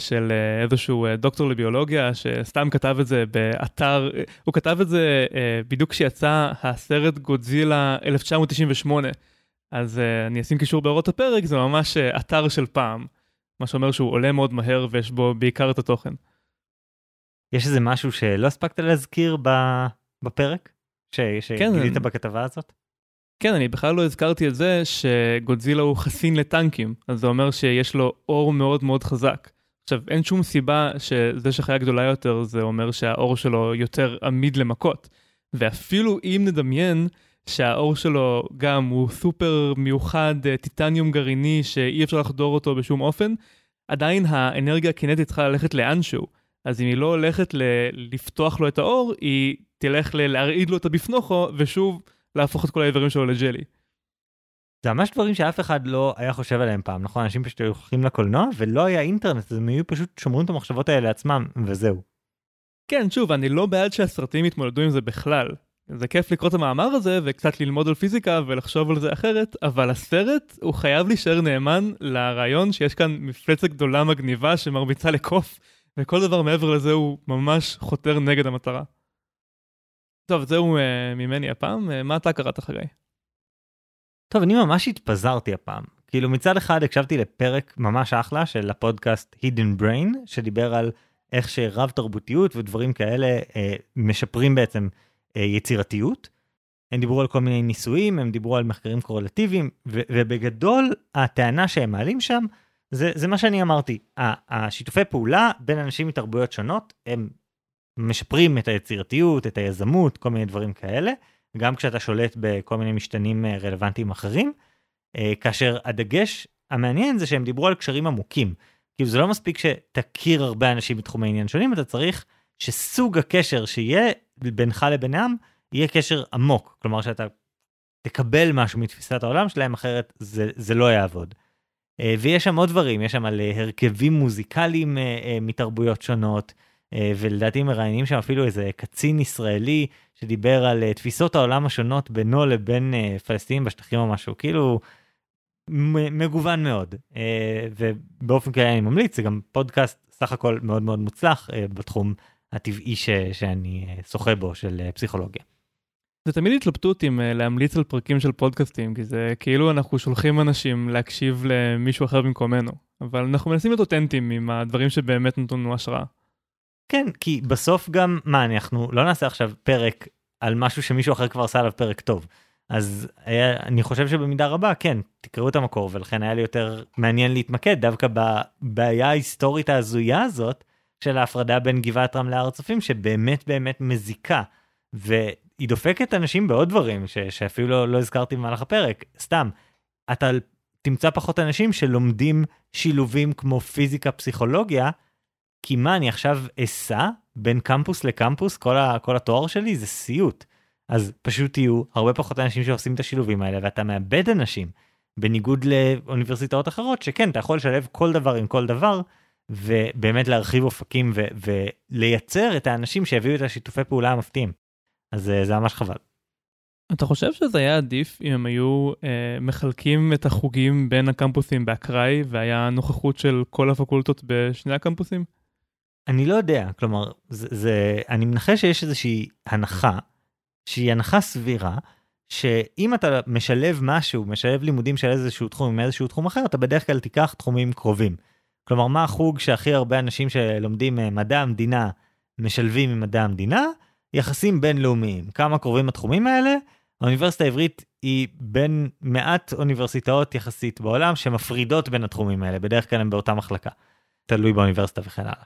של איזשהו דוקטור לביולוגיה שסתם כתב את זה באתר, הוא כתב את זה בדיוק כשיצא הסרט גודזילה 1998, אז אני אשים קישור באורות הפרק, זה ממש אתר של פעם, מה שאומר שהוא עולה מאוד מהר ויש בו בעיקר את התוכן. יש איזה משהו שלא הספקת להזכיר בפרק? שגילית כן, בכתבה הזאת? כן, אני בכלל לא הזכרתי את זה שגודזילה הוא חסין לטנקים, אז זה אומר שיש לו אור מאוד מאוד חזק. עכשיו, אין שום סיבה שזה שחיה גדולה יותר, זה אומר שהאור שלו יותר עמיד למכות. ואפילו אם נדמיין שהאור שלו גם הוא סופר מיוחד, אה, טיטניום גרעיני שאי אפשר לחדור אותו בשום אופן, עדיין האנרגיה הקינטית צריכה ללכת לאנשהו. אז אם היא לא הולכת ל- לפתוח לו את האור, היא תלך ל- להרעיד לו את הביפנוכו, ושוב להפוך את כל האיברים שלו לג'לי. זה ממש דברים שאף אחד לא היה חושב עליהם פעם, נכון? אנשים פשוט היו הולכים לקולנוע ולא היה אינטרנט, אז הם היו פשוט שומרים את המחשבות האלה לעצמם, וזהו. כן, שוב, אני לא בעד שהסרטים יתמודדו עם זה בכלל. זה כיף לקרוא את המאמר הזה וקצת ללמוד על פיזיקה ולחשוב על זה אחרת, אבל הסרט הוא חייב להישאר נאמן לרעיון שיש כאן מפלצת גדולה מגניבה שמרביצה לקוף וכל דבר מעבר לזה הוא ממש חותר נגד המטרה. טוב, זהו uh, ממני הפעם, uh, מה אתה קראת חגי? טוב, אני ממש התפזרתי הפעם. כאילו מצד אחד הקשבתי לפרק ממש אחלה של הפודקאסט Hidden Brain, שדיבר על איך שרב תרבותיות ודברים כאלה uh, משפרים בעצם uh, יצירתיות. הם דיברו על כל מיני ניסויים, הם דיברו על מחקרים קורלטיביים, ובגדול הטענה שהם מעלים שם זה, זה מה שאני אמרתי, השיתופי פעולה בין אנשים מתרבויות שונות הם משפרים את היצירתיות, את היזמות, כל מיני דברים כאלה, גם כשאתה שולט בכל מיני משתנים אה, רלוונטיים אחרים, אה, כאשר הדגש המעניין זה שהם דיברו על קשרים עמוקים. כאילו זה לא מספיק שתכיר הרבה אנשים בתחומי עניין שונים, אתה צריך שסוג הקשר שיהיה בינך לבינם יהיה קשר עמוק, כלומר שאתה תקבל משהו מתפיסת העולם שלהם, אחרת זה, זה לא יעבוד. אה, ויש שם עוד דברים, יש שם על אה, הרכבים מוזיקליים אה, מתרבויות שונות, ולדעתי מראיינים שם אפילו איזה קצין ישראלי שדיבר על תפיסות העולם השונות בינו לבין פלסטינים בשטחים או משהו, כאילו מגוון מאוד. ובאופן כללי אני ממליץ, זה גם פודקאסט סך הכל מאוד מאוד מוצלח בתחום הטבעי ש, שאני שוחה בו של פסיכולוגיה. זה תמיד התלבטות אם uh, להמליץ על פרקים של פודקאסטים, כי זה כאילו אנחנו שולחים אנשים להקשיב למישהו אחר במקומנו, אבל אנחנו מנסים להיות אותנטיים עם הדברים שבאמת נתנו השראה. כן, כי בסוף גם, מה, אנחנו לא נעשה עכשיו פרק על משהו שמישהו אחר כבר עשה עליו פרק טוב. אז היה, אני חושב שבמידה רבה, כן, תקראו את המקור, ולכן היה לי יותר מעניין להתמקד דווקא בבעיה ההיסטורית ההזויה הזאת של ההפרדה בין גבעת רם להר הצופים, שבאמת באמת מזיקה. ו... היא דופקת אנשים בעוד דברים ש, שאפילו לא, לא הזכרתי במהלך הפרק, סתם. אתה תמצא פחות אנשים שלומדים שילובים כמו פיזיקה פסיכולוגיה, כי מה אני עכשיו אסע בין קמפוס לקמפוס כל, ה, כל התואר שלי זה סיוט. אז פשוט יהיו הרבה פחות אנשים שעושים את השילובים האלה ואתה מאבד אנשים. בניגוד לאוניברסיטאות אחרות שכן אתה יכול לשלב כל דבר עם כל דבר ובאמת להרחיב אופקים ו- ולייצר את האנשים שיביאו את השיתופי פעולה המפתיעים. אז אה, זה ממש חבל. אתה חושב שזה היה עדיף אם הם היו אה, מחלקים את החוגים בין הקמפוסים באקראי והיה נוכחות של כל הפקולטות בשני הקמפוסים? אני לא יודע, כלומר, זה, זה, אני מנחש שיש איזושהי הנחה, שהיא הנחה סבירה, שאם אתה משלב משהו, משלב לימודים של איזשהו תחום עם איזשהו תחום אחר, אתה בדרך כלל תיקח תחומים קרובים. כלומר, מה החוג שהכי הרבה אנשים שלומדים אה, מדע המדינה משלבים עם מדע המדינה? יחסים בינלאומיים. כמה קרובים התחומים האלה? האוניברסיטה העברית היא בין מעט אוניברסיטאות יחסית בעולם שמפרידות בין התחומים האלה, בדרך כלל הם באותה מחלקה. תלוי באוניברסיטה וכן הלאה.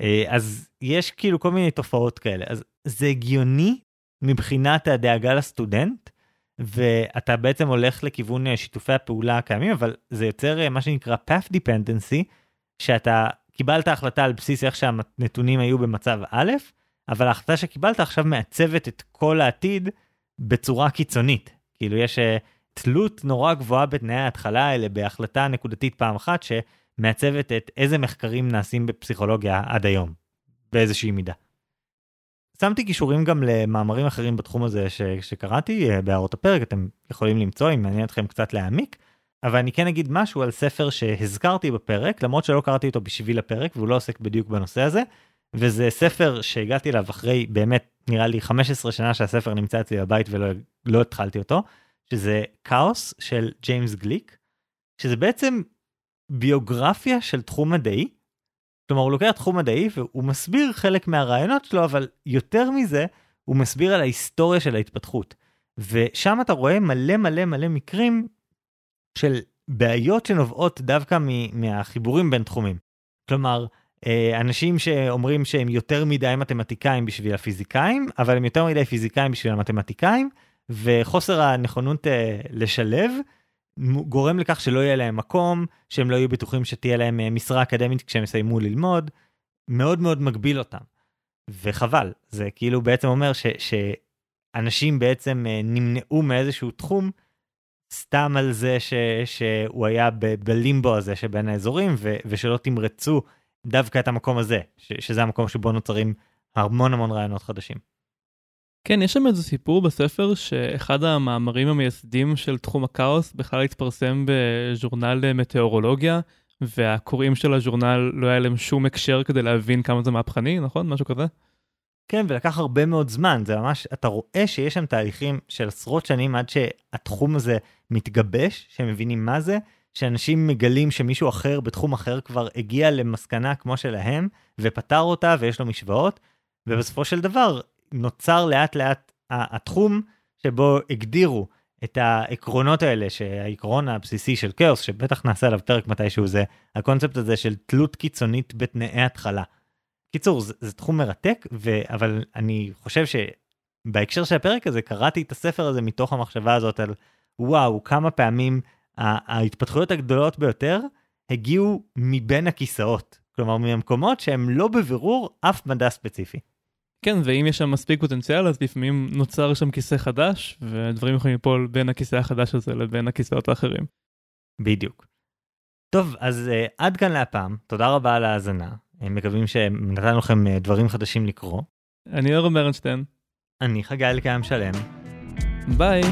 אה, אז יש כאילו כל מיני תופעות כאלה. אז זה הגיוני מבחינת הדאגה לסטודנט, ואתה בעצם הולך לכיוון אה, שיתופי הפעולה הקיימים, אבל זה יוצר אה, מה שנקרא path dependency, שאתה קיבלת החלטה על בסיס איך שהנתונים היו במצב א', אבל ההחלטה שקיבלת עכשיו מעצבת את כל העתיד בצורה קיצונית. כאילו יש אה, תלות נורא גבוהה בתנאי ההתחלה האלה בהחלטה נקודתית פעם אחת שמעצבת את איזה מחקרים נעשים בפסיכולוגיה עד היום, באיזושהי מידה. שמתי קישורים גם למאמרים אחרים בתחום הזה ש, שקראתי uh, בהערות הפרק, אתם יכולים למצוא אם מעניין אתכם קצת להעמיק. אבל אני כן אגיד משהו על ספר שהזכרתי בפרק, למרות שלא קראתי אותו בשביל הפרק והוא לא עוסק בדיוק בנושא הזה, וזה ספר שהגעתי אליו אחרי באמת נראה לי 15 שנה שהספר נמצא אצלי בבית ולא לא התחלתי אותו, שזה כאוס של ג'יימס גליק, שזה בעצם ביוגרפיה של תחום מדעי. כלומר הוא לוקח תחום מדעי והוא מסביר חלק מהרעיונות שלו, אבל יותר מזה, הוא מסביר על ההיסטוריה של ההתפתחות. ושם אתה רואה מלא מלא מלא מקרים של בעיות שנובעות דווקא מהחיבורים בין תחומים. כלומר, אנשים שאומרים שהם יותר מדי מתמטיקאים בשביל הפיזיקאים, אבל הם יותר מדי פיזיקאים בשביל המתמטיקאים, וחוסר הנכונות אה, לשלב גורם לכך שלא יהיה להם מקום, שהם לא יהיו בטוחים שתהיה להם אה, משרה אקדמית כשהם יסיימו ללמוד, מאוד מאוד מגביל אותם. וחבל, זה כאילו בעצם אומר ש, שאנשים בעצם נמנעו מאיזשהו תחום, סתם על זה ש, שהוא היה ב, בלימבו הזה שבין האזורים, ו, ושלא תמרצו דווקא את המקום הזה, ש, שזה המקום שבו נוצרים המון המון רעיונות חדשים. כן, יש שם איזה סיפור בספר שאחד המאמרים המייסדים של תחום הכאוס בכלל התפרסם בז'ורנל מטאורולוגיה, והקוראים של הז'ורנל לא היה להם שום הקשר כדי להבין כמה זה מהפכני, נכון? משהו כזה? כן, ולקח הרבה מאוד זמן, זה ממש, אתה רואה שיש שם תהליכים של עשרות שנים עד שהתחום הזה מתגבש, שהם מבינים מה זה, שאנשים מגלים שמישהו אחר בתחום אחר כבר הגיע למסקנה כמו שלהם, ופתר אותה ויש לו משוואות, ובסופו של דבר נוצר לאט לאט התחום שבו הגדירו את העקרונות האלה, שהעקרון הבסיסי של כאוס, שבטח נעשה עליו פרק מתישהו, זה הקונספט הזה של תלות קיצונית בתנאי התחלה. קיצור, זה, זה תחום מרתק, ו... אבל אני חושב שבהקשר של הפרק הזה, קראתי את הספר הזה מתוך המחשבה הזאת על וואו, כמה פעמים ההתפתחויות הגדולות ביותר הגיעו מבין הכיסאות. כלומר, ממקומות שהם לא בבירור אף מדע ספציפי. כן, ואם יש שם מספיק פוטנציאל, אז לפעמים נוצר שם כיסא חדש, ודברים יכולים ליפול בין הכיסא החדש הזה לבין הכיסאות האחרים. בדיוק. טוב, אז uh, עד כאן להפעם, תודה רבה על ההאזנה. מקווים שנתנו לכם uh, דברים חדשים לקרוא. אני אורן ברנשטיין. אני חגי אלקיים שלם. ביי.